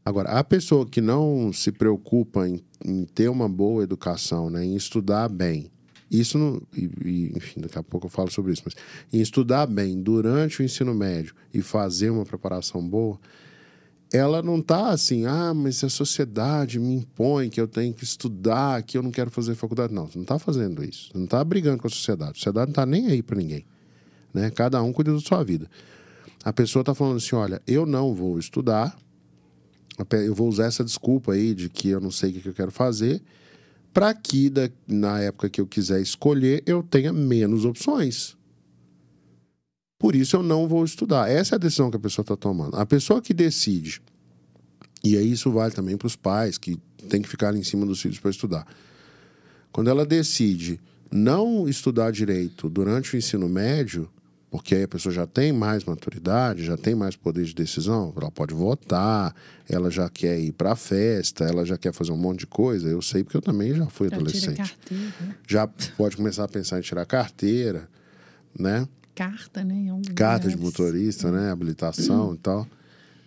Agora, a pessoa que não se preocupa em, em, ter uma boa educação, né, em estudar bem, isso, não, e, e, enfim, daqui a pouco eu falo sobre isso, mas em estudar bem durante o ensino médio e fazer uma preparação boa, ela não está assim, ah, mas a sociedade me impõe que eu tenho que estudar, que eu não quero fazer faculdade. Não, você não está fazendo isso. Você não está brigando com a sociedade. A sociedade não está nem aí para ninguém. Né? Cada um cuida da sua vida. A pessoa está falando assim: olha, eu não vou estudar, eu vou usar essa desculpa aí de que eu não sei o que eu quero fazer, para que da, na época que eu quiser escolher eu tenha menos opções. Por isso eu não vou estudar. Essa é a decisão que a pessoa está tomando. A pessoa que decide, e aí isso vale também para os pais que tem que ficar em cima dos filhos para estudar. Quando ela decide não estudar direito durante o ensino médio, porque aí a pessoa já tem mais maturidade, já tem mais poder de decisão, ela pode votar, ela já quer ir para a festa, ela já quer fazer um monte de coisa. Eu sei porque eu também já fui já adolescente.
Carteira.
Já pode começar a pensar em tirar carteira, né?
Carta, né?
Carta de motorista, né? Habilitação e tal.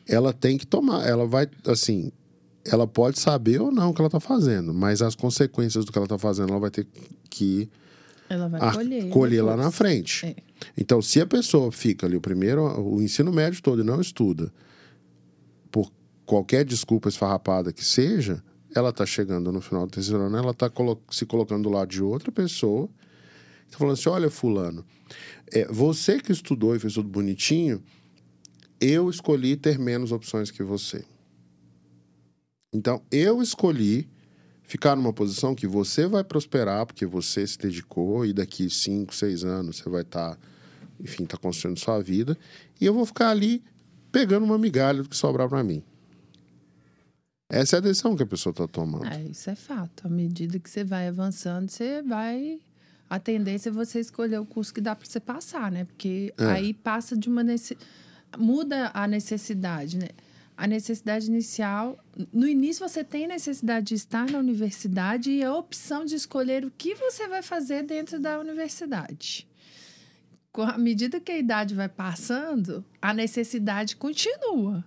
Ela tem que tomar, ela vai, assim, ela pode saber ou não o que ela está fazendo, mas as consequências do que ela está fazendo, ela vai ter que
ela vai colher,
colher lá na frente.
É.
Então, se a pessoa fica ali o primeiro, o ensino médio todo e não estuda, por qualquer desculpa esfarrapada que seja, ela está chegando no final do terceiro ano, ela está colo se colocando do lado de outra pessoa, está falando assim: olha, Fulano, é, você que estudou e fez tudo bonitinho, eu escolhi ter menos opções que você. Então, eu escolhi ficar numa posição que você vai prosperar porque você se dedicou e daqui cinco, seis anos você vai estar, tá, enfim, tá construindo sua vida e eu vou ficar ali pegando uma migalha do que sobrar para mim. Essa é a decisão que a pessoa está tomando.
É, isso é fato. À medida que você vai avançando, você vai a tendência é você escolher o curso que dá para você passar, né? Porque
É.
aí passa de uma nece... muda a necessidade, né? A necessidade inicial, no início você tem necessidade de estar na universidade e a opção de escolher o que você vai fazer dentro da universidade. Com a medida que a idade vai passando, a necessidade continua,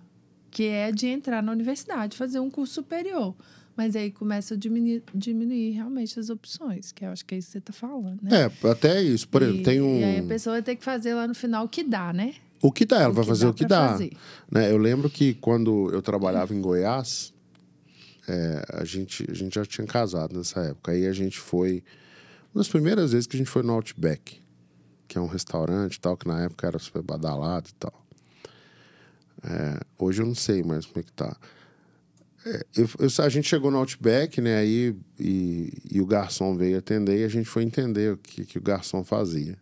que é de entrar na universidade, fazer um curso superior. Mas aí começa a diminuir, diminuir realmente as opções, que eu acho que é isso que você está falando, né?
É, até isso. Por exemplo,
E-
tem um.
E aí a pessoa vai ter que fazer lá no final o que dá, né?
O que dá, ela
O
vai fazer o que dá.
fazer.
Né? Eu lembro que quando eu trabalhava em Goiás, é, a, gente, a gente já tinha casado nessa época. Aí a gente foi. Uma das primeiras vezes que a gente foi no Outback, que é um restaurante tal, que na época era super badalado e tal. É, hoje eu não sei mais como é que tá. É, eu- eu- a gente chegou no Outback, né? Aí e, e o garçom veio atender e a gente foi entender o que, que o garçom fazia.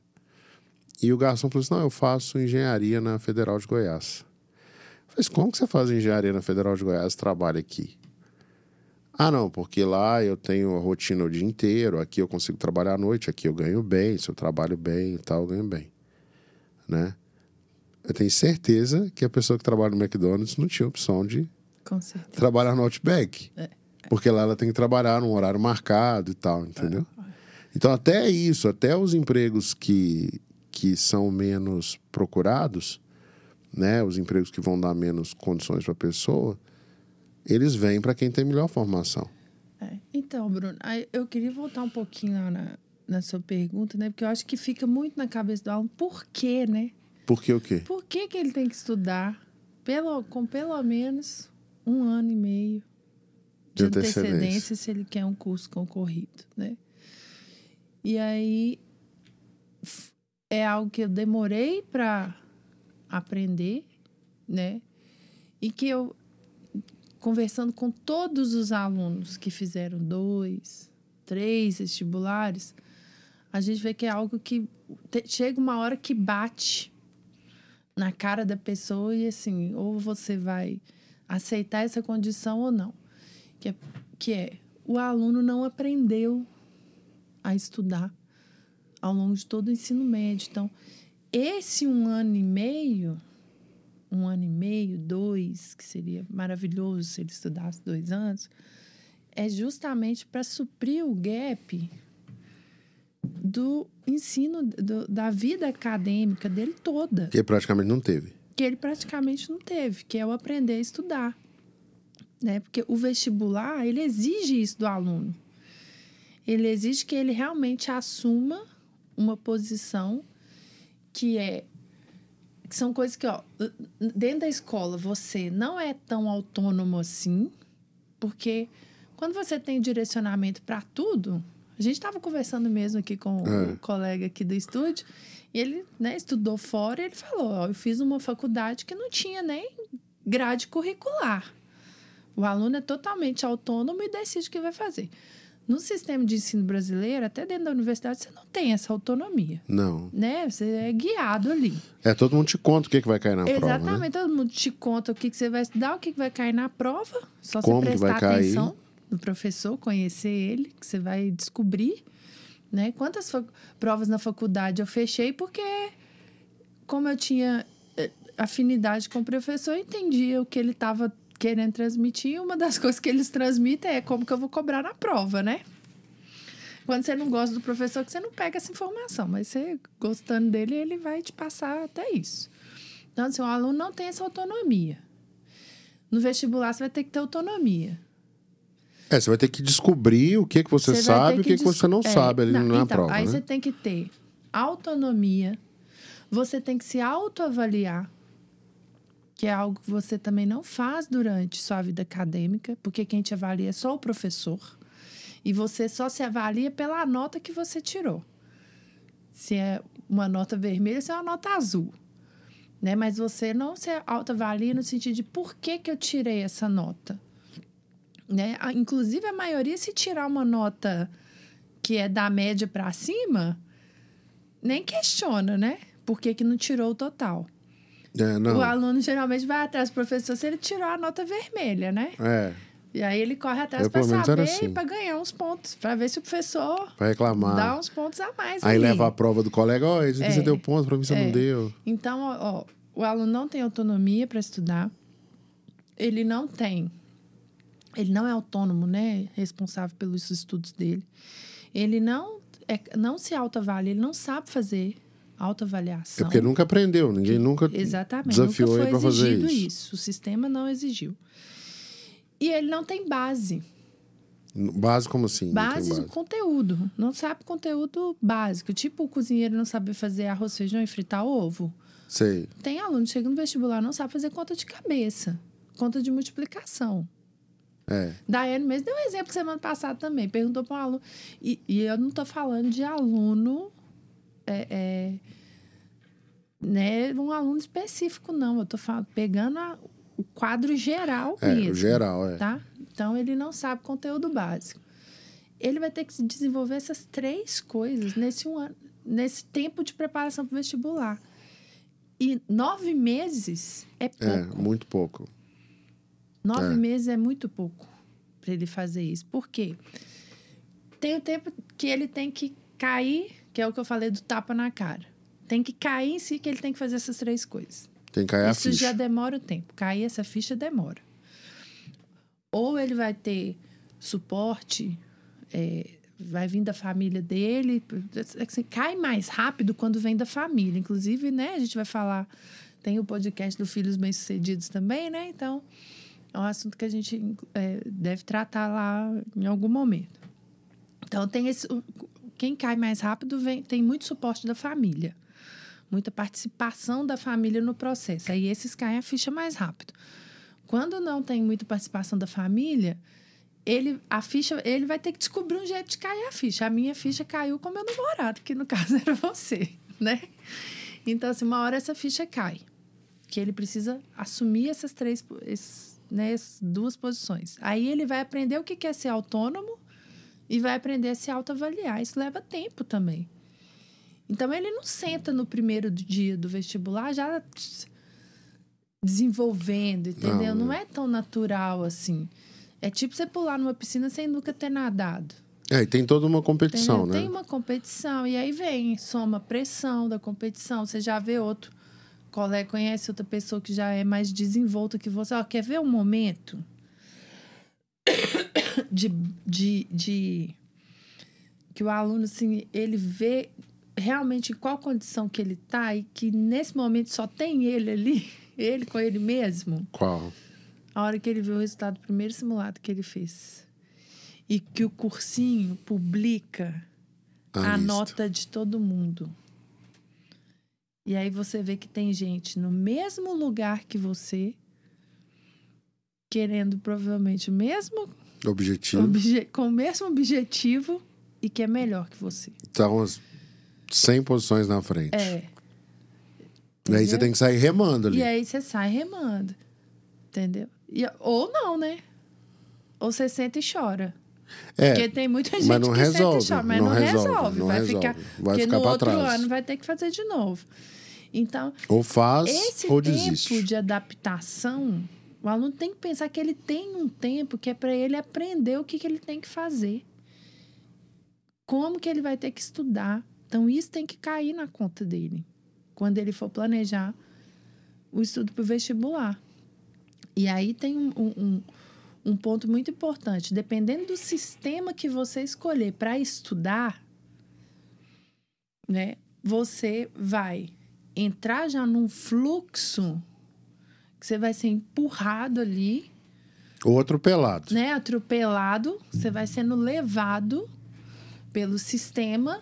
E o garçom falou assim: não, eu faço engenharia na Federal de Goiás. Eu falei, assim, como que você faz engenharia na Federal de Goiás e trabalha aqui? Ah, não, porque lá eu tenho a rotina o dia inteiro, aqui eu consigo trabalhar à noite, aqui eu ganho bem, se eu trabalho bem e tal, eu ganho bem. Né? Eu tenho certeza que a pessoa que trabalha no McDonald's não tinha opção de trabalhar no Outback. Porque lá ela tem que trabalhar num horário marcado e tal, entendeu? Então, até isso, até os empregos que, que são menos procurados, né? Os empregos que vão dar menos condições para a pessoa, eles vêm para quem tem melhor formação.
É. Então, Bruno, eu queria voltar um pouquinho lá na, na sua pergunta, né? Porque eu acho que fica muito na cabeça do aluno por quê, né?
Porque o quê?
Por que, que ele tem que estudar pelo, com pelo menos um ano e meio de,
De antecedência.
antecedência se ele quer um curso concorrido, né? E aí é algo que eu demorei para aprender, né? E que eu conversando com todos os alunos que fizeram dois, três vestibulares, a gente vê que é algo que te- chega uma hora que bate na cara da pessoa e assim, ou você vai aceitar essa condição ou não. Que é, que é o aluno não aprendeu a estudar ao longo de todo o ensino médio. Então, esse um ano e meio, um ano e meio, dois, que seria maravilhoso se ele estudasse dois anos, é justamente para suprir o gap do ensino, do- da vida acadêmica dele toda
Que praticamente não teve.
que ele praticamente não teve, que é o aprender a estudar. Né? Porque o vestibular, ele exige isso do aluno. Ele exige que ele realmente assuma uma posição que é que são coisas que, ó, dentro da escola você não é tão autônomo assim, porque quando você tem direcionamento para tudo, a gente estava conversando mesmo aqui com
É.
o colega aqui do estúdio, e ele né, estudou fora e ele falou: ó, eu fiz uma faculdade que não tinha nem grade curricular. O aluno é totalmente autônomo e decide o que vai fazer. No sistema de ensino brasileiro, até dentro da universidade, você não tem essa autonomia.
Não.
Né? Você é guiado ali.
É, todo mundo te conta o que, que vai cair na prova, né?
Exatamente. Todo mundo te conta o que, que você vai estudar, o que, que vai cair na prova. Só
Como
você prestar
vai cair.
atenção no professor, conhecer ele, que você vai descobrir. Né? Quantas provas na faculdade eu fechei porque, como eu tinha eh, afinidade com o professor, eu entendia o que ele estava querendo transmitir. Uma das coisas que eles transmitem é como que eu vou cobrar na prova, né? Quando você não gosta do professor, que você não pega essa informação, mas você gostando dele, ele vai te passar até isso. Então, assim, o aluno não tem essa autonomia. No vestibular, você vai ter que ter autonomia.
É, você vai ter que descobrir o que, que você,
vai
sabe e o que, que
dis-
você não
é,
sabe ali na
então,
prova,
Aí
né?
você tem que ter autonomia, você tem que se autoavaliar, que é algo que você também não faz durante sua vida acadêmica, porque quem te avalia é só o professor. E você só se avalia pela nota que você tirou. Se é uma nota vermelha, se é uma nota azul. Né? Mas você não se autoavalia no sentido de por que, que eu tirei essa nota. Né? A- Inclusive, a maioria, se tirar uma nota que é da média para cima, nem questiona, né? Por que, que não tirou o total?
É.
O aluno geralmente vai atrás do professor se ele tirou a nota vermelha, né?
É.
E aí ele corre atrás para saber,
assim.
para ganhar uns pontos, para ver se o professor
Pra reclamar.
dá uns pontos a mais.
Aí
ali.
leva a prova do colega, ó, isso aqui
É.
você deu ponto, pra mim você
É.
não deu.
Então, ó, ó, o aluno não tem autonomia para estudar. Ele não tem. Ele não é autônomo, né? Responsável pelos estudos dele. Ele não, é, não se autoavalia, ele não sabe fazer
É
autoavaliação.
porque nunca aprendeu, ninguém nunca
Exatamente.
desafiou
nunca
ele pra fazer isso.
isso. O sistema não exigiu. E ele não tem base.
Base como assim?
Base,
base.
conteúdo. Não sabe conteúdo básico. Tipo o cozinheiro não saber fazer arroz, feijão e fritar ovo.
Sei.
Tem aluno que chega no vestibular não sabe fazer conta de cabeça, conta de multiplicação.
É.
Daiane mesmo deu um exemplo semana passada também. Perguntou para um aluno. E, e eu não estou falando de aluno. É, é, né, um aluno específico, não. Eu estou pegando a- o quadro geral
É,
mesmo.
geral, é.
Tá? Então, ele não sabe conteúdo básico. Ele vai ter que desenvolver essas três coisas nesse, um ano, nesse tempo de preparação para o vestibular. E nove meses é pouco.
É, muito pouco.
Nove
É.
meses é muito pouco para ele fazer isso. Por quê? Tem o tempo que ele tem que cair, que é o que eu falei do tapa na cara. Tem que cair em si que ele tem que fazer essas três coisas.
Tem que cair a
Isso já
ficha.
demora o tempo. Cair essa ficha demora. Ou ele vai ter suporte, é, vai vir da família dele. Assim, cai mais rápido quando vem da família. Inclusive, né, a gente vai falar. Tem o podcast do Filhos Bem-Sucedidos também, né? Então, é um assunto que a gente é, deve tratar lá em algum momento. Então, tem esse. Quem cai mais rápido vem, tem muito suporte da família muita participação da família no processo. Aí esses caem a ficha mais rápido. Quando não tem muita participação da família, ele a ficha ele vai ter que descobrir um jeito de cair a ficha. A minha ficha caiu com meu namorado, que no caso era você, né? Então assim, uma hora essa ficha cai, que ele precisa assumir essas três esses, né, essas duas posições. Aí ele vai aprender o que é ser autônomo e vai aprender a se autoavaliar. Isso leva tempo também. Então ele não senta no primeiro dia do vestibular já desenvolvendo, entendeu?
Não,
Não, é tão natural assim. É tipo você pular numa piscina sem nunca ter nadado.
É, e tem toda uma competição,
entendeu?
né?
Tem uma competição. E aí vem, soma a pressão da competição. Você já vê outro colega, conhece outra pessoa que já é mais desenvolta que você. Ó, quer ver um momento de, de, de que o aluno, assim, ele vê realmente em qual condição que ele tá e que nesse momento só tem ele ali, ele com ele mesmo,
Qual?
a hora que ele vê o resultado do primeiro simulado que ele fez. E que o cursinho publica a,
lista.
nota de todo mundo. E aí você vê que tem gente no mesmo lugar que você, querendo provavelmente o mesmo
Objetivo.
obje- com o mesmo objetivo e que é melhor que você.
Tá umas 100 posições na frente.
É.
E aí você
entendeu?
tem que sair remando ali.
E aí você sai remando. Entendeu? E- ou não, né? Ou você senta e chora.
É,
Porque tem muita gente que
resolve,
senta e chora, mas
não
não,
resolve,
resolve.
não
vai
resolve.
ficar.
Vai
porque
ficar
no outro
trás.
ano vai ter que fazer de novo. Então,
ou faz
esse
ou
tempo
desiste.
de adaptação, o aluno tem que pensar que ele tem um tempo que é para ele aprender o que, que ele tem que fazer. Como que ele vai ter que estudar. Então, isso tem que cair na conta dele. Quando ele for planejar o estudo para o vestibular. E aí tem um, um, um- ponto muito importante. Dependendo do sistema que você escolher para estudar, né, você vai entrar já num fluxo que você vai ser empurrado ali,
Ou atropelado.
né, atropelado, você vai sendo levado pelo sistema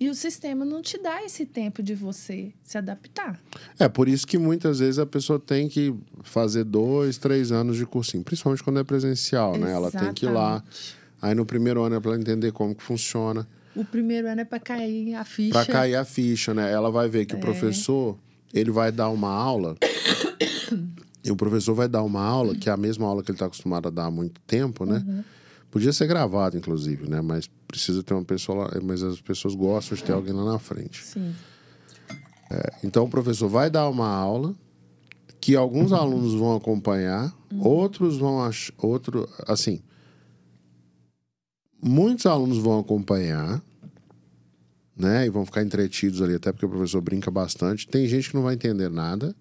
e o sistema não te dá esse tempo de você se adaptar.
É por isso que muitas vezes a pessoa tem que fazer dois, três anos de cursinho, principalmente quando é presencial, né? Ela tem que ir lá.
Exatamente.
Aí no primeiro ano é para entender como que funciona,
O primeiro ano é para cair a ficha.
para cair a ficha, né? Ela vai ver que o
É.
professor, ele vai dar uma aula e o professor vai dar uma aula que é a mesma aula que ele está acostumado a dar há muito tempo, né?
Uhum.
Podia ser gravado, inclusive, né? Mas precisa ter uma pessoa lá, mas as pessoas gostam de ter alguém lá na frente.
Sim.
Então o professor vai dar uma aula que alguns alunos vão acompanhar, outros vão achar. Outro, assim. Muitos alunos vão acompanhar, né? E vão ficar entretidos ali, até porque o professor brinca bastante. Tem gente que não vai entender nada.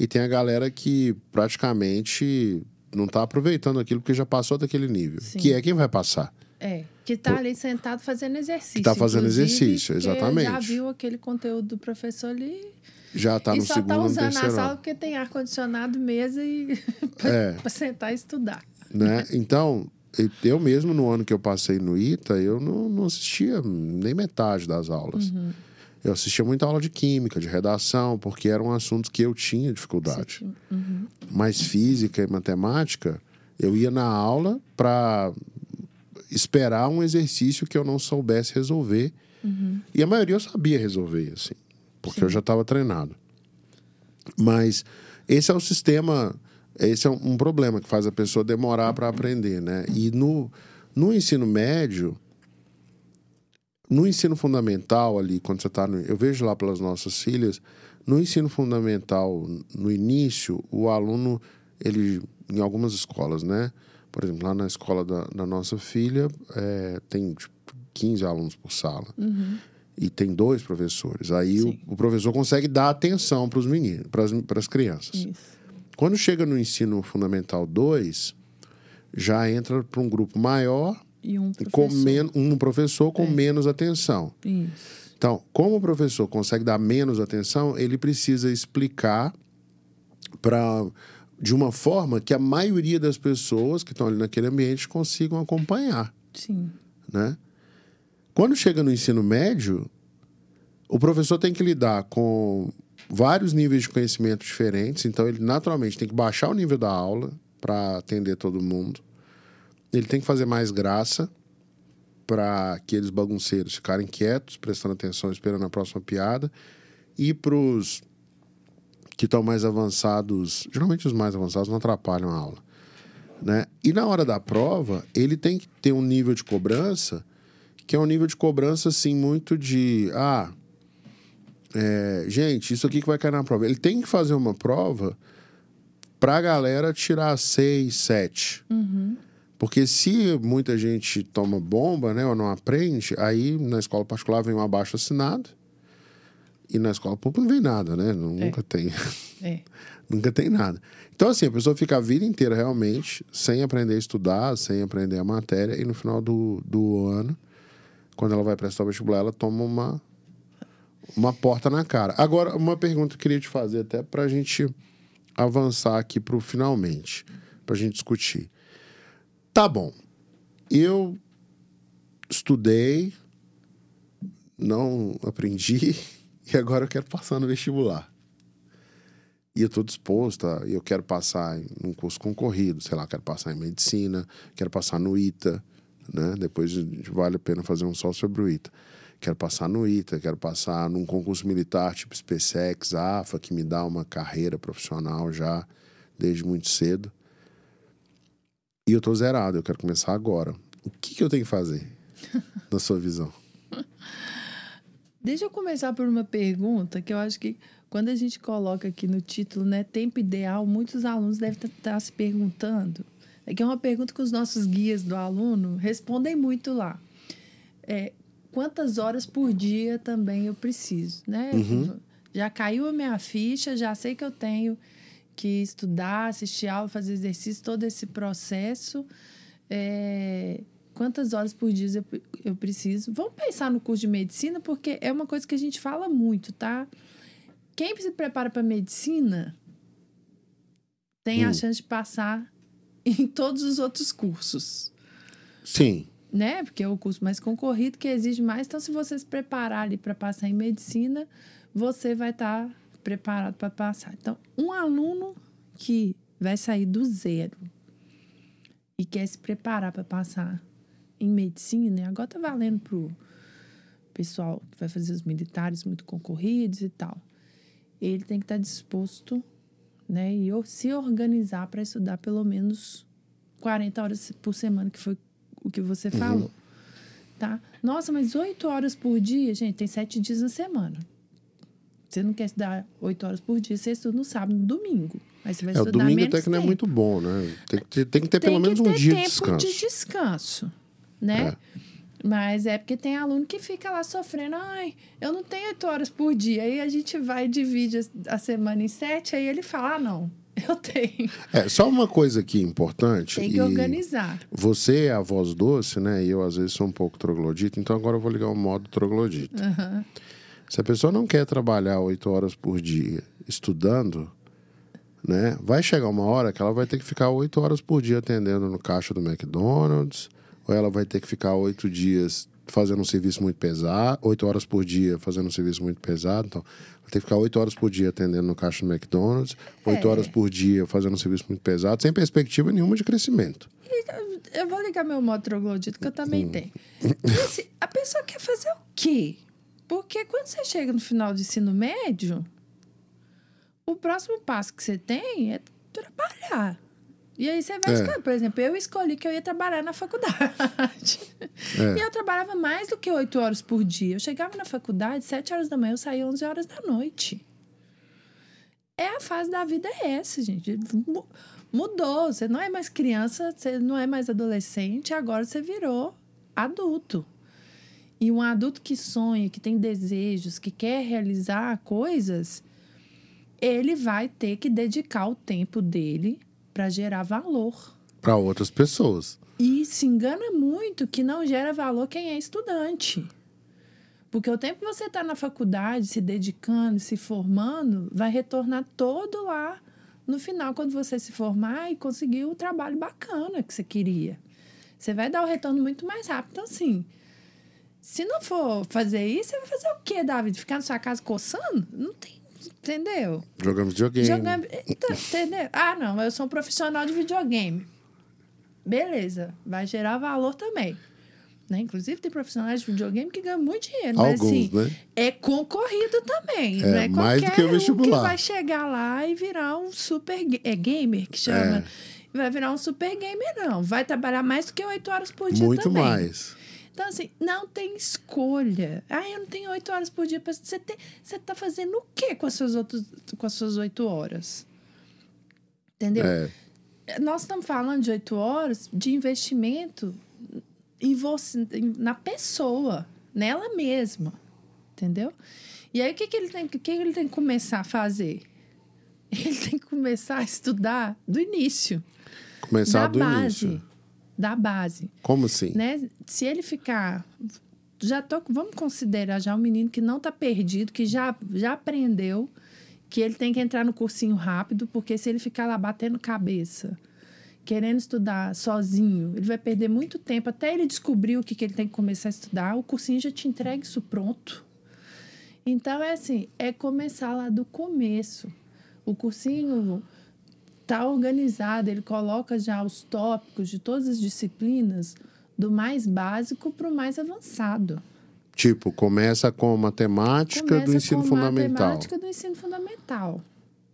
E tem a galera que praticamente não está aproveitando aquilo porque já passou daquele nível.
Sim.
Que é quem vai passar.
É, que tá ali sentado fazendo exercício.
Que tá fazendo exercício, exatamente.
Já viu aquele conteúdo do professor ali
Já está no
só
segundo
tá
no
usando a
terceiro
sala
ano.
porque tem ar-condicionado, mesa e
É.
pra sentar e estudar.
né? Então, eu mesmo no ano que eu passei no ITA, eu não, não assistia nem metade das aulas.
Uhum.
Eu assistia muita aula de química, de redação, porque eram assuntos que eu tinha dificuldade.
Uhum.
Mas física e matemática, eu ia na aula para esperar um exercício que eu não soubesse resolver. E a maioria eu sabia resolver, assim, porque eu já estava treinado. Mas esse é o sistema, esse é um um problema que faz a pessoa demorar para aprender, né? E no, no ensino médio, no ensino fundamental ali, quando você está. Eu vejo lá pelas nossas filhas, no ensino fundamental, no início, o aluno, ele, em algumas escolas, né? Por exemplo, lá na escola da, da nossa filha, é, tem tipo, 15 alunos por sala. E tem dois professores. Aí o, o professor consegue dar atenção para os meninos, para as crianças.
Isso.
Quando chega no ensino fundamental 2, já entra para um grupo maior,
E um
com
professor.
men um professor com
É.
menos atenção.
Isso.
Então, como o professor consegue dar menos atenção, ele precisa explicar para de uma forma que a maioria das pessoas que estão ali naquele ambiente consigam acompanhar,
Sim.
né? Quando chega no ensino médio, o professor tem que lidar com vários níveis de conhecimento diferentes, então ele naturalmente tem que baixar o nível da aula para atender todo mundo. Ele tem que fazer mais graça para aqueles bagunceiros ficarem quietos, prestando atenção, esperando a próxima piada. E para os que estão mais avançados, geralmente os mais avançados não atrapalham a aula. Né? E na hora da prova, ele tem que ter um nível de cobrança que é um nível de cobrança assim muito de ah, é, gente, isso aqui que vai cair na prova. Ele tem que fazer uma prova para a galera tirar seis, sete. Porque se muita gente toma bomba, né, ou não aprende, aí na escola particular vem um abaixo assinado e na escola pública não vem nada, né? Nunca tem.
É.
Nunca tem nada. Então, assim, a pessoa fica a vida inteira realmente sem aprender a estudar, sem aprender a matéria, e no final do, do ano, quando ela vai prestar o vestibular, ela toma uma, uma porta na cara. Agora, uma pergunta que eu queria te fazer, até para a gente avançar aqui para o finalmente, para a gente discutir. Tá bom, eu estudei, não aprendi, e agora eu quero passar no vestibular. E eu estou disposto, eu quero passar em um curso concorrido, sei lá, quero passar em medicina, quero passar no ITA, né? Depois vale a pena fazer um só sobre o ITA. Quero passar no ITA, quero passar num concurso militar tipo SpaceX, AFA, que me dá uma carreira profissional já desde muito cedo. E eu tô zerado, eu quero começar agora. O que, que eu tenho que fazer, na sua visão?
Deixa eu começar por uma pergunta que eu acho que quando a gente coloca aqui no título, né, tempo ideal, muitos alunos devem estar se perguntando. É que é uma pergunta que os nossos guias do aluno respondem muito lá. É, quantas horas por dia também eu preciso, né? Já caiu a minha ficha, já sei que eu tenho que estudar, assistir aula, fazer exercício, todo esse processo. É, quantas horas por dia eu, eu preciso? Vamos pensar no curso de medicina, porque é uma coisa que a gente fala muito, tá? Quem se prepara para medicina tem a
Hum.
chance de passar em todos os outros cursos
Sim,
né? Porque é o curso mais concorrido que exige mais. Então, se você se preparar ali para passar em medicina, você vai estar preparado para passar. Então, um aluno que vai sair do zero e quer se preparar para passar em medicina, e agora tá valendo pro pessoal que vai fazer os militares muito concorridos e tal. Ele tem que estar disposto, né, e se organizar para estudar pelo menos 40 horas por semana, que foi o que você falou. Tá? Nossa, mas 8 horas por dia, gente, tem 7 dias na semana. Você não quer estudar oito horas por dia, você estuda no sábado, no domingo. Aí você vai
É, o
estudar
domingo
menos
até que não é muito bom, né? Tem que ter, tem que ter
Tem
pelo
que
menos um dia de
tempo
descanso.
de descanso, né? Mas é porque tem aluno que fica lá sofrendo, ai, eu não tenho oito horas por dia. Aí a gente vai e divide a- semana em sete, aí ele fala, ah, não, eu tenho.
É, só uma coisa aqui importante.
Tem que organizar.
Você é a voz doce, né? E eu, às vezes, sou um pouco troglodita, então agora eu vou ligar o modo troglodita.
Aham.
Se a pessoa não quer trabalhar oito horas por dia estudando, né? Vai chegar uma hora que ela vai ter que ficar oito horas por dia atendendo no caixa do McDonald's, ou ela vai ter que ficar oito dias fazendo um serviço muito pesado, oito horas por dia fazendo um serviço muito pesado, então vai ter que ficar oito horas por dia atendendo no caixa do McDonald's, oito
É.
horas por dia fazendo um serviço muito pesado, sem perspectiva nenhuma de crescimento.
Eu vou ligar meu modo troglodito, que eu também
Hum.
tenho. E assim, a pessoa quer fazer o quê? Porque quando você chega no final do ensino médio, o próximo passo que você tem é trabalhar. E aí você vai
É.
escolher. Por exemplo, eu escolhi que eu ia trabalhar na faculdade.
É.
E eu trabalhava mais do que oito horas por dia. Eu chegava na faculdade, sete horas da manhã, eu saía onze horas da noite. É a fase da vida é essa, gente. Mu- Mudou. Você não é mais criança, você não é mais adolescente, agora você virou adulto. E um adulto que sonha, que tem desejos, que quer realizar coisas, ele vai ter que dedicar o tempo dele para gerar valor.
Para outras pessoas.
E se engana muito que não gera valor quem é estudante. Porque o tempo que você está na faculdade, se dedicando, se formando, vai retornar todo lá no final, quando você se formar e conseguir o trabalho bacana que você queria. Você vai dar o retorno muito mais rápido. Então, assim, se não for fazer isso, você vai fazer o quê, David? Ficar na sua casa coçando? Não tem. Entendeu?
Jogamos videogame.
Jogando. Então, entendeu? Ah, não, eu sou um profissional de videogame. Beleza, vai gerar valor também. Né? Inclusive, tem profissionais de videogame que ganham muito dinheiro. mas
Alguns,
assim,
né?
é concorrido também.
É,
não é
mais do que o
um
vestibular.
vai chegar lá e virar um super é gamer, que chama.
É.
Vai virar um super gamer, não. Vai trabalhar mais do que oito horas por dia
Muito
também.
mais.
Então, assim, não tem escolha. Ah, eu não tenho oito horas por dia. pra- Você, tem, você tá fazendo o quê com as suas com as suas oito horas? Entendeu?
É.
Nós estamos falando de oito horas de investimento em você, na pessoa, nela mesma. Entendeu? E aí, o que, que, ele tem, que, que ele tem que começar a fazer? Ele tem que começar a estudar do início.
Começar
da
do
base.
início.
Da base
Como assim?
né? Se ele ficar já tô, vamos considerar já um menino que não está perdido, que já já aprendeu que ele tem que entrar no cursinho rápido, porque se ele ficar lá batendo cabeça, querendo estudar sozinho, ele vai perder muito tempo até ele descobrir o que, que ele tem que começar a estudar. O cursinho já te entrega isso pronto. Então é assim, é começar lá do começo. O cursinho está organizado, ele coloca já os tópicos de todas as disciplinas, do mais básico para o mais avançado.
Tipo, começa com matemática
Começa
do ensino
com
fundamental.
matemática do ensino fundamental.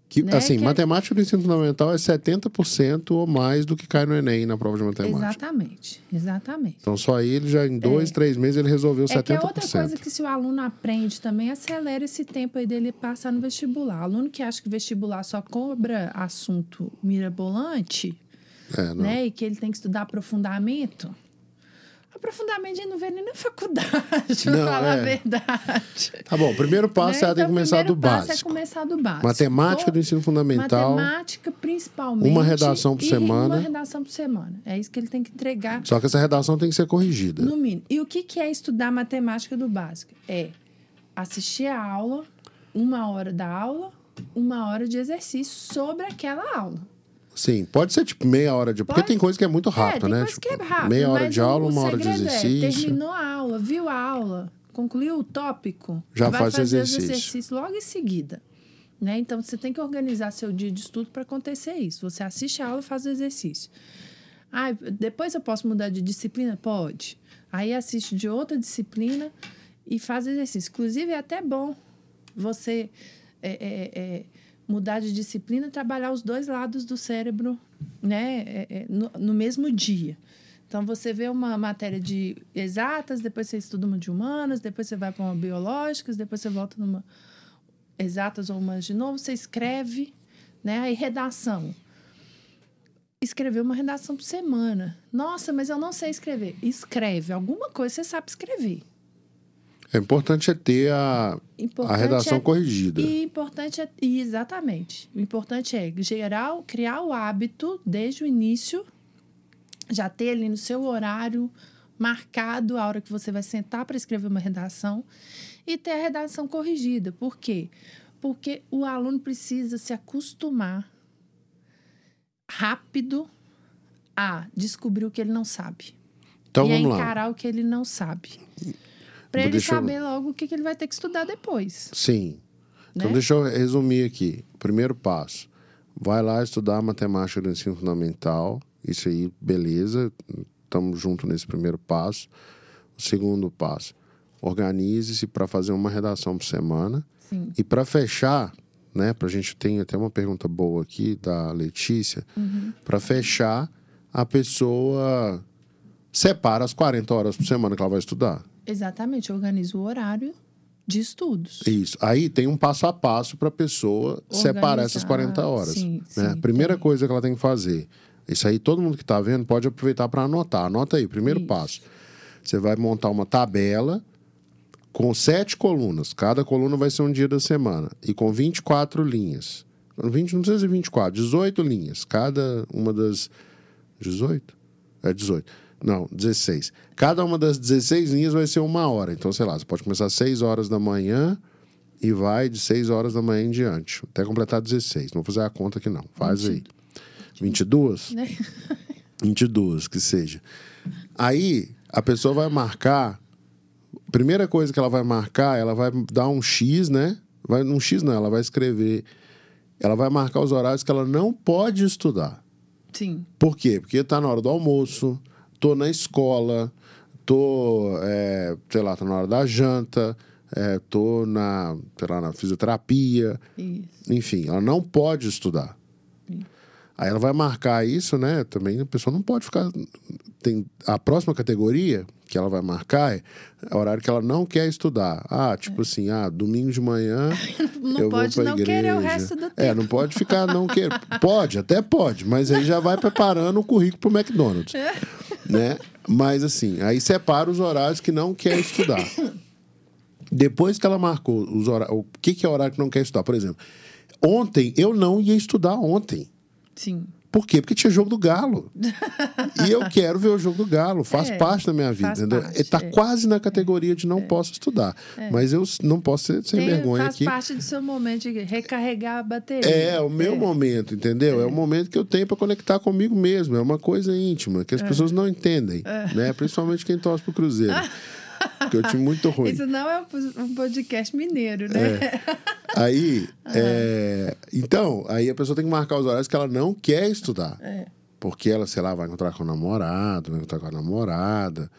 Que,
né,
assim,
que é-
matemática do ensino fundamental é 70% ou mais do que cai no Enem na prova de matemática.
Exatamente, exatamente.
Então, só aí, ele já em dois, três meses, ele resolveu
É que é
70%.
outra coisa que se o aluno aprende também, acelera esse tempo aí dele passar no vestibular. aluno que acha que vestibular só cobra assunto mirabolante,
É,
né? E que ele tem que estudar aprofundamento. Aprofundamento a gente não vê nem na faculdade, pra falar
é.
a verdade.
Tá bom, o primeiro passo
Né?
é
Então,
começar do
passo
básico.
É começar do básico.
Matemática do ensino fundamental.
Matemática, principalmente.
Uma redação por semana.
Uma redação por semana. É isso que ele tem que entregar
Só que essa redação tem que ser corrigida.
no mínimo. E o que, que é estudar matemática do básico? É assistir a aula, uma hora da aula, uma hora de exercício sobre aquela aula.
Sim, pode ser tipo meia hora de. Porque
Pode.
tem coisa que é muito
é,
rápido,
tem
né? Tipo,
que é rápido.
meia hora de aula, uma hora de
É,
exercício.
terminou a aula, viu a aula, concluiu o tópico,
Já
vai
faz
fazer
exercício.
os exercícios logo em seguida. Né? Então, você tem que organizar seu dia de estudo para acontecer isso. Você assiste a aula e faz o exercício. Ah, depois eu posso mudar de disciplina? Pode. Aí assiste de outra disciplina e faz exercício. Inclusive, é até bom você é, é, é, mudar de disciplina trabalhar os dois lados do cérebro né, é, é, no, no mesmo dia. Então, você vê uma matéria de exatas, depois você estuda uma de humanas, depois você vai para uma biológicas, depois você volta numa exatas ou humanas de novo, você escreve, né? Aí redação. Escrever uma redação por semana. Nossa, mas eu não sei escrever. Escreve. Alguma coisa você sabe escrever.
É importante é ter a,
Importante
a redação
é-
corrigida.
E importante é. e Exatamente. O importante é gerar, criar o hábito desde o início, já ter ali no seu horário marcado a hora que você vai sentar para escrever uma redação e ter a redação corrigida. Por quê? Porque o aluno precisa se acostumar rápido a descobrir o que ele não sabe
Então
e a
vamos lá.
encarar o que ele não sabe. Para ele
deixa eu-
saber logo o que, que ele vai ter que estudar depois.
Sim. Então
né?
deixa eu resumir aqui. Primeiro passo. Vai lá estudar matemática do ensino fundamental. Isso aí, beleza. Estamos juntos nesse primeiro passo. O segundo passo. Organize-se para fazer uma redação por semana.
Sim.
E para fechar, né, para a gente tem até uma pergunta boa aqui da Letícia.
Uhum.
Para fechar, a pessoa separa as 40 horas por semana que ela vai estudar.
Exatamente, organiza o horário de estudos.
Isso. Aí tem um passo a passo para a pessoa separar essas 40 horas.
Sim,
né?
sim,
Primeira
tem.
coisa que ela tem que fazer. Isso aí, todo mundo que está vendo pode aproveitar para anotar. Anota aí, primeiro
Isso.
passo. Você vai montar uma tabela com sete colunas. Cada coluna vai ser um dia da semana. E com 24 linhas. 20, não precisa ser 24, 18 linhas. Cada uma das. 18? É 18. Não, 16. Cada uma das 16 linhas vai ser uma hora. Então, sei lá, você pode começar às 6 horas da manhã e vai de 6 horas da manhã em diante. Até completar 16. Não vou fazer a conta aqui, não. Faz aí. 22?
Né?
22, que seja. Aí, a pessoa vai marcar. Primeira coisa que ela vai marcar, ela vai dar um X, né? Vai, um X não, ela vai escrever. Ela vai marcar os horários que ela não pode estudar.
Sim,
Por quê? Porque tá na hora do almoço, tô na escola, tô, é, sei lá, tá na hora da janta, é, tô na, sei lá, na fisioterapia,
isso.
enfim, ela não pode estudar. Aí ela vai marcar isso, né? Também a pessoa não pode ficar. Tem a próxima categoria que ela vai marcar é o horário que ela não quer estudar. Ah, tipo assim, ah, domingo de manhã.
Não
eu
pode
vou pra
não
igreja.
querer o resto do tempo.
É, não pode ficar não querer. Pode, até pode, mas aí já vai preparando o currículo pro McDonald's.
É.
né? Mas assim, aí separa os horários que não quer estudar. Depois que ela marcou os horários, o que, que é horário que não quer estudar? Por exemplo, ontem eu não ia estudar ontem.
Sim.
Por quê? Porque tinha jogo do Galo. e eu quero ver o jogo do Galo. Faz
É,
parte da minha vida.
faz
entendeu?
parte,
tá
é.
quase na categoria de não posso estudar. Mas eu não posso ser sem
Tem-
vergonha
faz
aqui.
parte do seu momento de recarregar a bateria.
É, o meu momento, entendeu? É. o momento que eu tenho para conectar comigo mesmo. É uma coisa íntima, que as pessoas não entendem. Né? Principalmente quem torce pro Cruzeiro. Porque eu time muito ruim.
Isso não é um- podcast mineiro, né?
Aí, é, então, aí a pessoa tem que marcar os horários que ela não quer estudar.
É.
Porque ela, sei lá, vai encontrar com o namorado, vai encontrar com a namorada.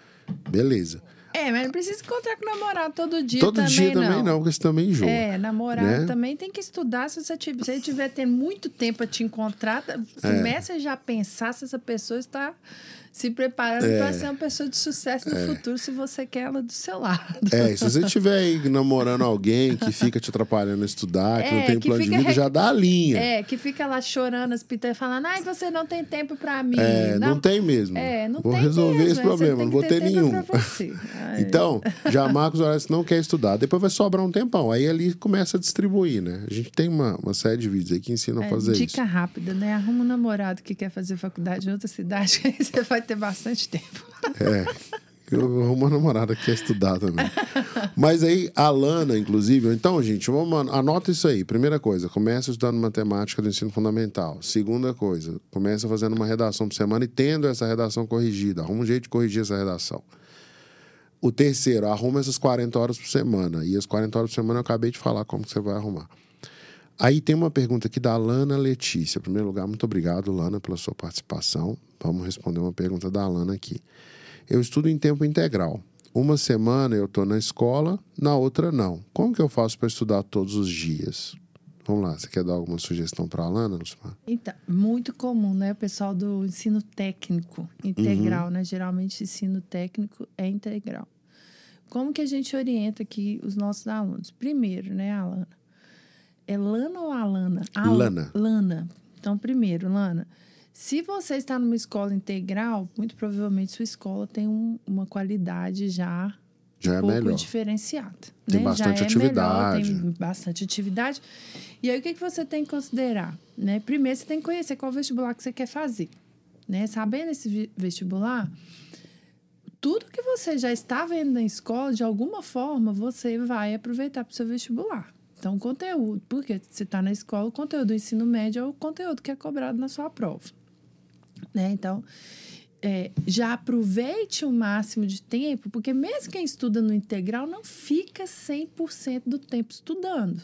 Beleza.
É, mas não precisa encontrar com o namorado todo dia
Todo
também,
dia também não, porque você também enjoa.
É, namorado
né?
também tem que estudar. Se você tiver, se ele tiver tendo muito tempo a te encontrar,
É.
comece já a pensar se essa pessoa está se preparando
É.
para ser uma pessoa de sucesso no futuro, se você quer ela do seu lado.
É, e se você estiver namorando alguém que fica te atrapalhando a estudar, que
É,
não tem
que
plano de vida,
rec-
já dá a linha.
É, que fica lá chorando as pitas falando, ai, você não tem tempo para mim.
É, não, tem mesmo.
É, não
Vou
tem
resolver
mesmo,
esse
é,
problema, não vou
ter
ter nenhum. Então, já marca os horários que não quer estudar. Depois vai sobrar um tempão. Aí ali começa a distribuir, né? A gente tem uma, uma série de vídeos aí que ensinam a
É,
fazer
dica
isso.
rápida, né? Arruma um namorado que quer fazer faculdade em outra cidade, aí você vai ter bastante tempo.
É. Eu uma namorada que quer estudar também. Mas aí, a Lana, inclusive, então, gente, vamos, anota isso aí. Primeira coisa, começa estudando matemática do ensino fundamental. Segunda coisa, começa fazendo uma redação por semana e tendo essa redação corrigida. Arruma um jeito de corrigir essa redação. O terceiro, arruma essas 40 horas por semana. E as 40 horas por semana eu acabei de falar como que você vai arrumar. Aí tem uma pergunta aqui da Lana Letícia. Em primeiro lugar, muito obrigado, Lana, pela sua participação. Vamos responder uma pergunta da Lana aqui. Eu estudo em tempo integral. Uma semana eu estou na escola, na outra não. Como que eu faço para estudar todos os dias? Vamos lá, você quer dar alguma sugestão para a Lana, Lucimar?
Então, muito comum, né? O pessoal do ensino técnico integral, né? Geralmente, ensino técnico é integral. Como que a gente orienta aqui os nossos alunos? Primeiro, né, Alana? É Lana ou Alana?
Ah, Lana.
Lana. Então, primeiro, Lana, se você está numa escola integral, muito provavelmente sua escola tem um, uma qualidade já
já um é
pouco
melhor.
diferenciada.
Tem
né?
bastante
já é
atividade.
Melhor, tem bastante atividade. E aí, o que, que você tem que considerar? Né? Primeiro, você tem que conhecer qual vestibular que você quer fazer. Né? Sabendo esse vestibular, tudo que você já está vendo na escola, de alguma forma, você vai aproveitar para o seu vestibular. Então, conteúdo, porque você está na escola, o conteúdo do ensino médio é o conteúdo que é cobrado na sua prova. Né? Então, é, já aproveite o máximo de tempo, porque mesmo quem estuda no integral não fica 100% do tempo estudando.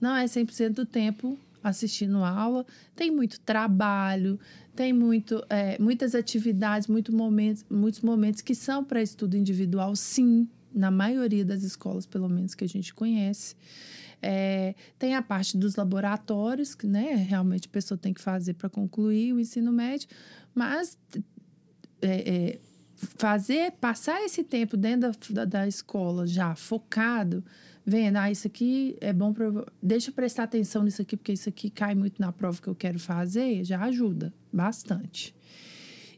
Não é 100% do tempo assistindo aula, tem muito trabalho, tem muito, é, muitas atividades, muito momentos, muitos momentos que são para estudo individual, sim, na maioria das escolas, pelo menos que a gente conhece. É, tem a parte dos laboratórios, que né, realmente a pessoa tem que fazer para concluir o ensino médio, mas é, é, fazer, passar esse tempo dentro da, da, escola já focado vendo, ah, isso aqui é bom para. Deixa eu prestar atenção nisso aqui, porque isso aqui cai muito na prova que eu quero fazer, já ajuda bastante.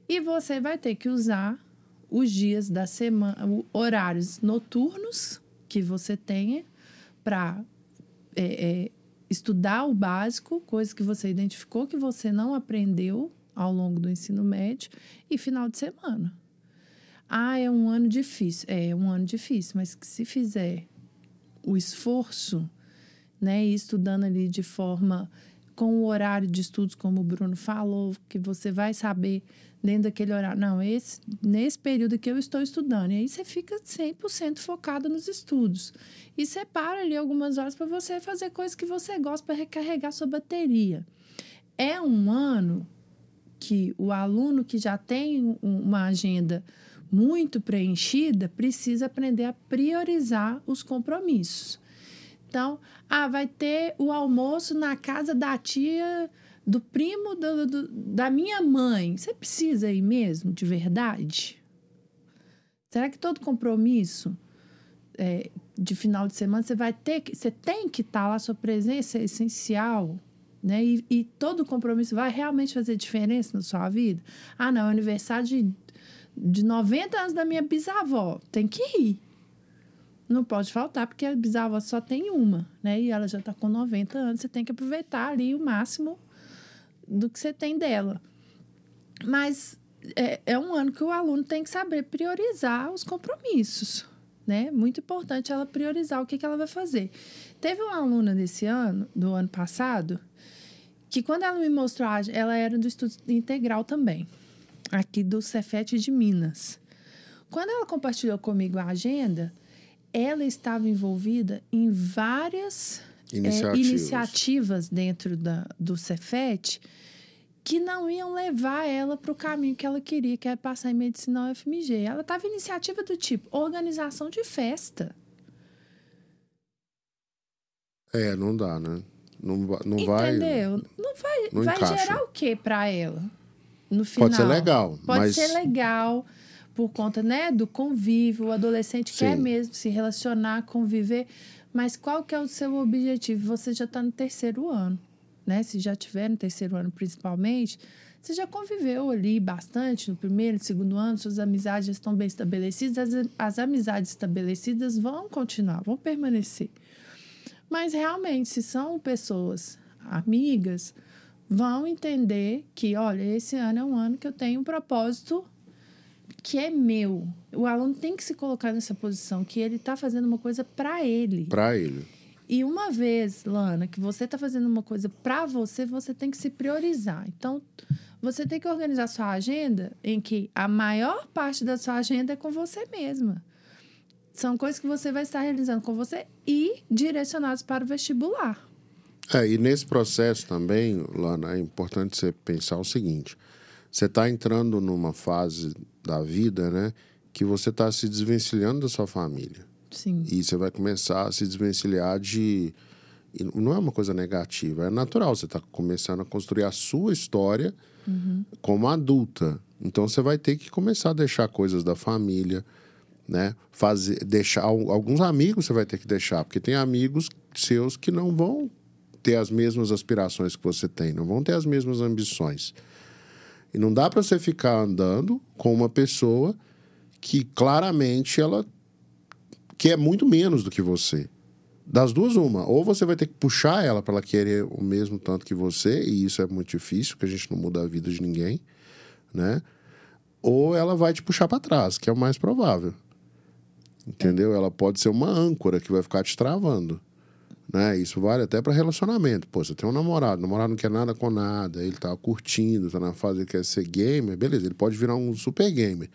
E você vai ter que usar os dias da semana, horários noturnos que você tenha para é, é, estudar o básico, coisas que você identificou que você não aprendeu ao longo do ensino médio, e final de semana. Ah, é um ano difícil. É, é um ano difícil, mas que se fizer o esforço, né, e estudando ali de forma com o horário de estudos, como o Bruno falou, que você vai saber dentro daquele horário, não, esse, nesse período que eu estou estudando. E aí você fica 100% focado nos estudos. E separa ali algumas horas para você fazer coisas que você gosta para recarregar sua bateria. É um ano que o aluno que já tem uma agenda muito preenchida precisa aprender a priorizar os compromissos. Então, ah, vai ter o almoço na casa da tia, do primo do, do, da minha mãe. Você precisa ir mesmo, de verdade? Será que todo compromisso é, de final de semana você vai ter que. Você tem que estar lá, sua presença é essencial. Né? E, e todo compromisso vai realmente fazer diferença na sua vida? Ah, não, é aniversário de de 90 anos da minha bisavó. Tem que ir. Não pode faltar, porque a bisavó só tem uma, né? E ela já está com 90 anos. Você tem que aproveitar ali o máximo do que você tem dela. Mas é, é um ano que o aluno tem que saber priorizar os compromissos, né? Muito importante ela priorizar o que, que ela vai fazer. Teve uma aluna desse ano, do ano passado, que quando ela me mostrou, ela era do estudo integral também aqui do Cefet de Minas. Quando ela compartilhou comigo a agenda, ela estava envolvida em várias é, iniciativas, é, iniciativas dentro da, do Cefet que não iam levar ela para o caminho que ela queria, que é passar em medicina UFMG. Ela estava em iniciativa do tipo organização de festa.
É, não dá, né? Não, não
Entendeu?
vai.
Entendeu? Não vai, não vai gerar o que para ela? no
final. Pode ser legal.
Pode
mas...
ser legal por conta né, do convívio. O adolescente Sim. quer mesmo se relacionar, conviver. Mas qual que é o seu objetivo? Você já está no terceiro ano. Né? Se já tiver no terceiro ano, principalmente, você já conviveu ali bastante no primeiro, no segundo ano, suas amizades estão bem estabelecidas, as, as amizades estabelecidas vão continuar, vão permanecer. Mas realmente, se são pessoas amigas, vão entender que, olha, esse ano é um ano que eu tenho um propósito que é meu. O aluno tem que se colocar nessa posição, que ele está fazendo uma coisa para ele.
Para ele.
E uma vez, Lana, que você está fazendo uma coisa para você, você tem que se priorizar. Então, você tem que organizar sua agenda em que a maior parte da sua agenda é com você mesma. São coisas que você vai estar realizando com você e direcionados para o vestibular.
É, e nesse processo também, Lana, é importante você pensar o seguinte: você está entrando numa fase da vida, né, que você está se desvencilhando da sua família.
Sim.
E você vai começar a se desvencilhar de. E não é uma coisa negativa, é natural. Você está começando a construir a sua história uhum. como adulta. Então você vai ter que começar a deixar coisas da família, né? Fazer, deixar alguns amigos você vai ter que deixar, porque tem amigos seus que não vão ter as mesmas aspirações que você tem, não vão ter as mesmas ambições. E não dá para você ficar andando com uma pessoa que claramente ela quer muito menos do que você. Das duas, uma. Ou você vai ter que puxar ela para ela querer o mesmo tanto que você, e isso é muito difícil, porque a gente não muda a vida de ninguém, né? Ou ela vai te puxar para trás, que é o mais provável. Entendeu? Ela pode ser uma âncora que vai ficar te travando. Né? Isso vale até para relacionamento. Pô, você tem um namorado, o namorado não quer nada com nada, ele tá curtindo, tá na fase que quer ser gamer, beleza, ele pode virar um super gamer.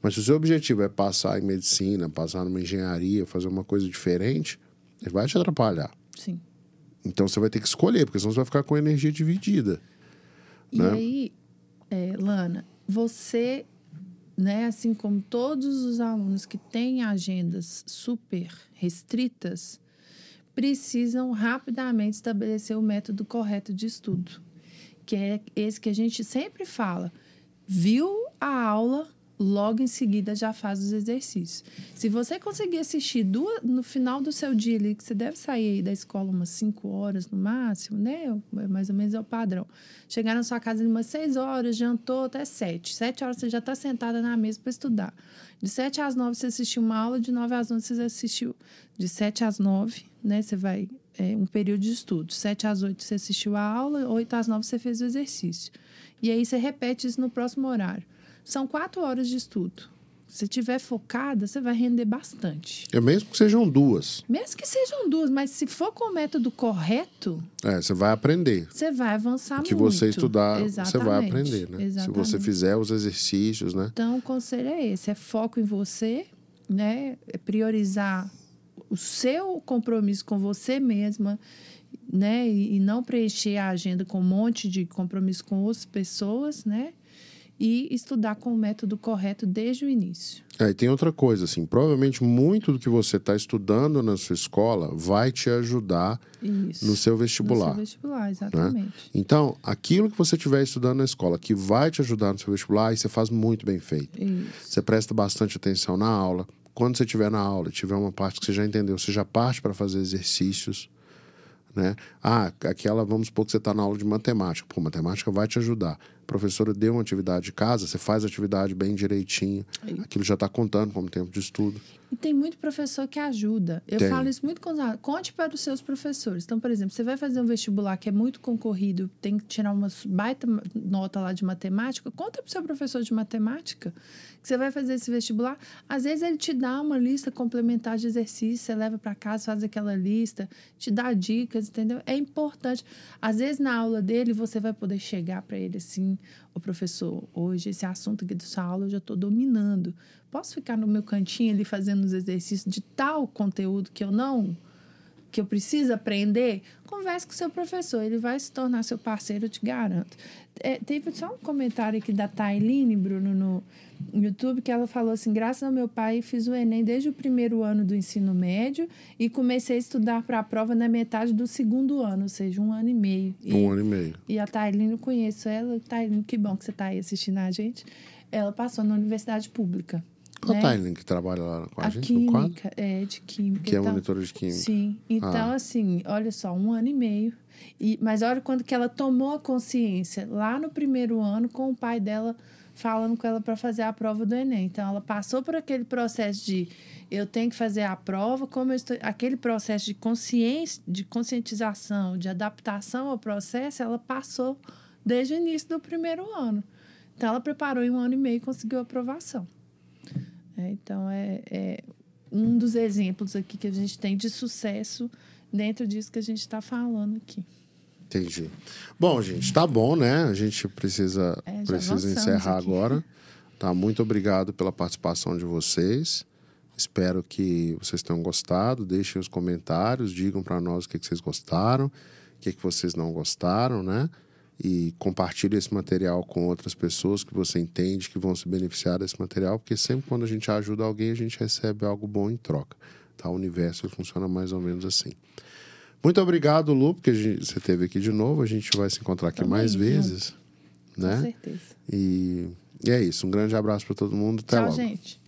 Mas se o seu objetivo é passar em medicina, passar numa engenharia, fazer uma coisa diferente, ele vai te atrapalhar.
Sim.
Então você vai ter que escolher, porque senão você vai ficar com energia dividida.
E
né?
aí, é, Lana, você, né, assim como todos os alunos que têm agendas super restritas, precisam rapidamente estabelecer o método correto de estudo, que é esse que a gente sempre fala. Viu a aula, logo em seguida já faz os exercícios. Se você conseguir assistir duas, no final do seu dia que você deve sair da escola umas 5 horas no máximo, né? Mais ou menos é o padrão. Chegar na sua casa umas 6 horas, jantou até 7. 7 horas você já está sentada na mesa para estudar. De 7 às 9 você assistiu uma aula, de 9 às 11 você assistiu. De 7 às 9, né? Você vai. É um período de estudo. 7 às 8 você assistiu a aula, 8 às 9 você fez o exercício. E aí você repete isso no próximo horário. São quatro horas de estudo. Se tiver focada, você vai render bastante.
É mesmo que sejam duas.
Mesmo que sejam duas, mas se for com o método correto,
É, você vai aprender.
você vai avançar
O
muito.
que você estudar, você vai aprender, né? Se
Exatamente.
você fizer os exercícios, né?
Então, o conselho é esse: é foco em você, né? É priorizar o seu compromisso com você mesma, né? E, e não preencher a agenda com um monte de compromisso com outras pessoas, né? E estudar com o método correto desde o início.
É, e tem outra coisa, assim, provavelmente muito do que você está estudando na sua escola vai te ajudar
Isso.
no seu vestibular.
No seu vestibular, exatamente.
Então, aquilo que você estiver estudando na escola que vai te ajudar no seu vestibular, aí você faz muito bem feito.
Isso.
Você presta bastante atenção na aula. Quando você estiver na aula, tiver uma parte que você já entendeu, você já parte para fazer exercícios. Né? Ah, aquela, vamos supor que você está na aula de matemática. Pô, matemática vai te ajudar. Professora deu uma atividade de casa, você faz a atividade bem direitinho.
Aí.
Aquilo já está contando como tempo de estudo.
E tem muito professor que ajuda. Eu
Tem.
falo isso muito com. Conte para os seus professores. Então, por exemplo, você vai fazer um vestibular que é muito concorrido, tem que tirar uma baita nota lá de matemática, conta para o seu professor de matemática que você vai fazer esse vestibular. Às vezes ele te dá uma lista complementar de exercícios, você leva para casa, faz aquela lista, te dá dicas, entendeu? É importante. Às vezes na aula dele você vai poder chegar para ele assim, o professor, hoje esse assunto aqui da sua aula eu já estou dominando. Posso ficar no meu cantinho ali fazendo os exercícios de tal conteúdo que eu não que eu preciso aprender? Converse com seu professor, ele vai se tornar seu parceiro, eu te garanto. É, teve só um comentário aqui da Tailine, Bruno, no YouTube, que ela falou assim: graças ao meu pai, fiz o Enem desde o primeiro ano do ensino médio e comecei a estudar para a prova na metade do segundo ano, ou seja, um ano e meio. E,
Um ano e meio.
e a Tailine, eu conheço ela. Tailine, que bom que você está aí assistindo a gente. Ela passou na universidade pública. Né?
a Tailine que trabalha lá com a,
A
gente no quadro?
química, é, de química.
Que é
então,
monitora de química.
Sim. Então,
Ah.
assim, olha só, um ano e meio. E, mas olha quando que ela tomou a consciência, lá no primeiro ano, com o pai dela falando com ela para fazer a prova do Enem. Então, ela passou por aquele processo de eu tenho que fazer a prova, como eu estou, aquele processo de consciência, de conscientização, de adaptação ao processo, ela passou desde o início do primeiro ano. Então, ela preparou em um ano e meio e conseguiu a aprovação. É, então, é, é um dos exemplos aqui que a gente tem de sucesso dentro disso que a gente está falando aqui.
Entendi. Bom, gente, tá bom, né? A gente precisa,
É,
precisa encerrar
aqui.
agora. Tá, muito obrigado pela participação de vocês. Espero que vocês tenham gostado. Deixem os comentários, digam para nós o que, que vocês gostaram, o que, que vocês não gostaram, né? E compartilhe esse material com outras pessoas que você entende que vão se beneficiar desse material, porque sempre quando a gente ajuda alguém, a gente recebe algo bom em troca. Tá? O universo funciona mais ou menos assim. Muito obrigado, Lu, porque a gente- você esteve aqui de novo. A gente vai se encontrar aqui
Tamo
mais vezes.
Com
Né?
certeza.
E, e é isso. Um grande abraço para todo mundo. Até
Tchau,
logo.
gente.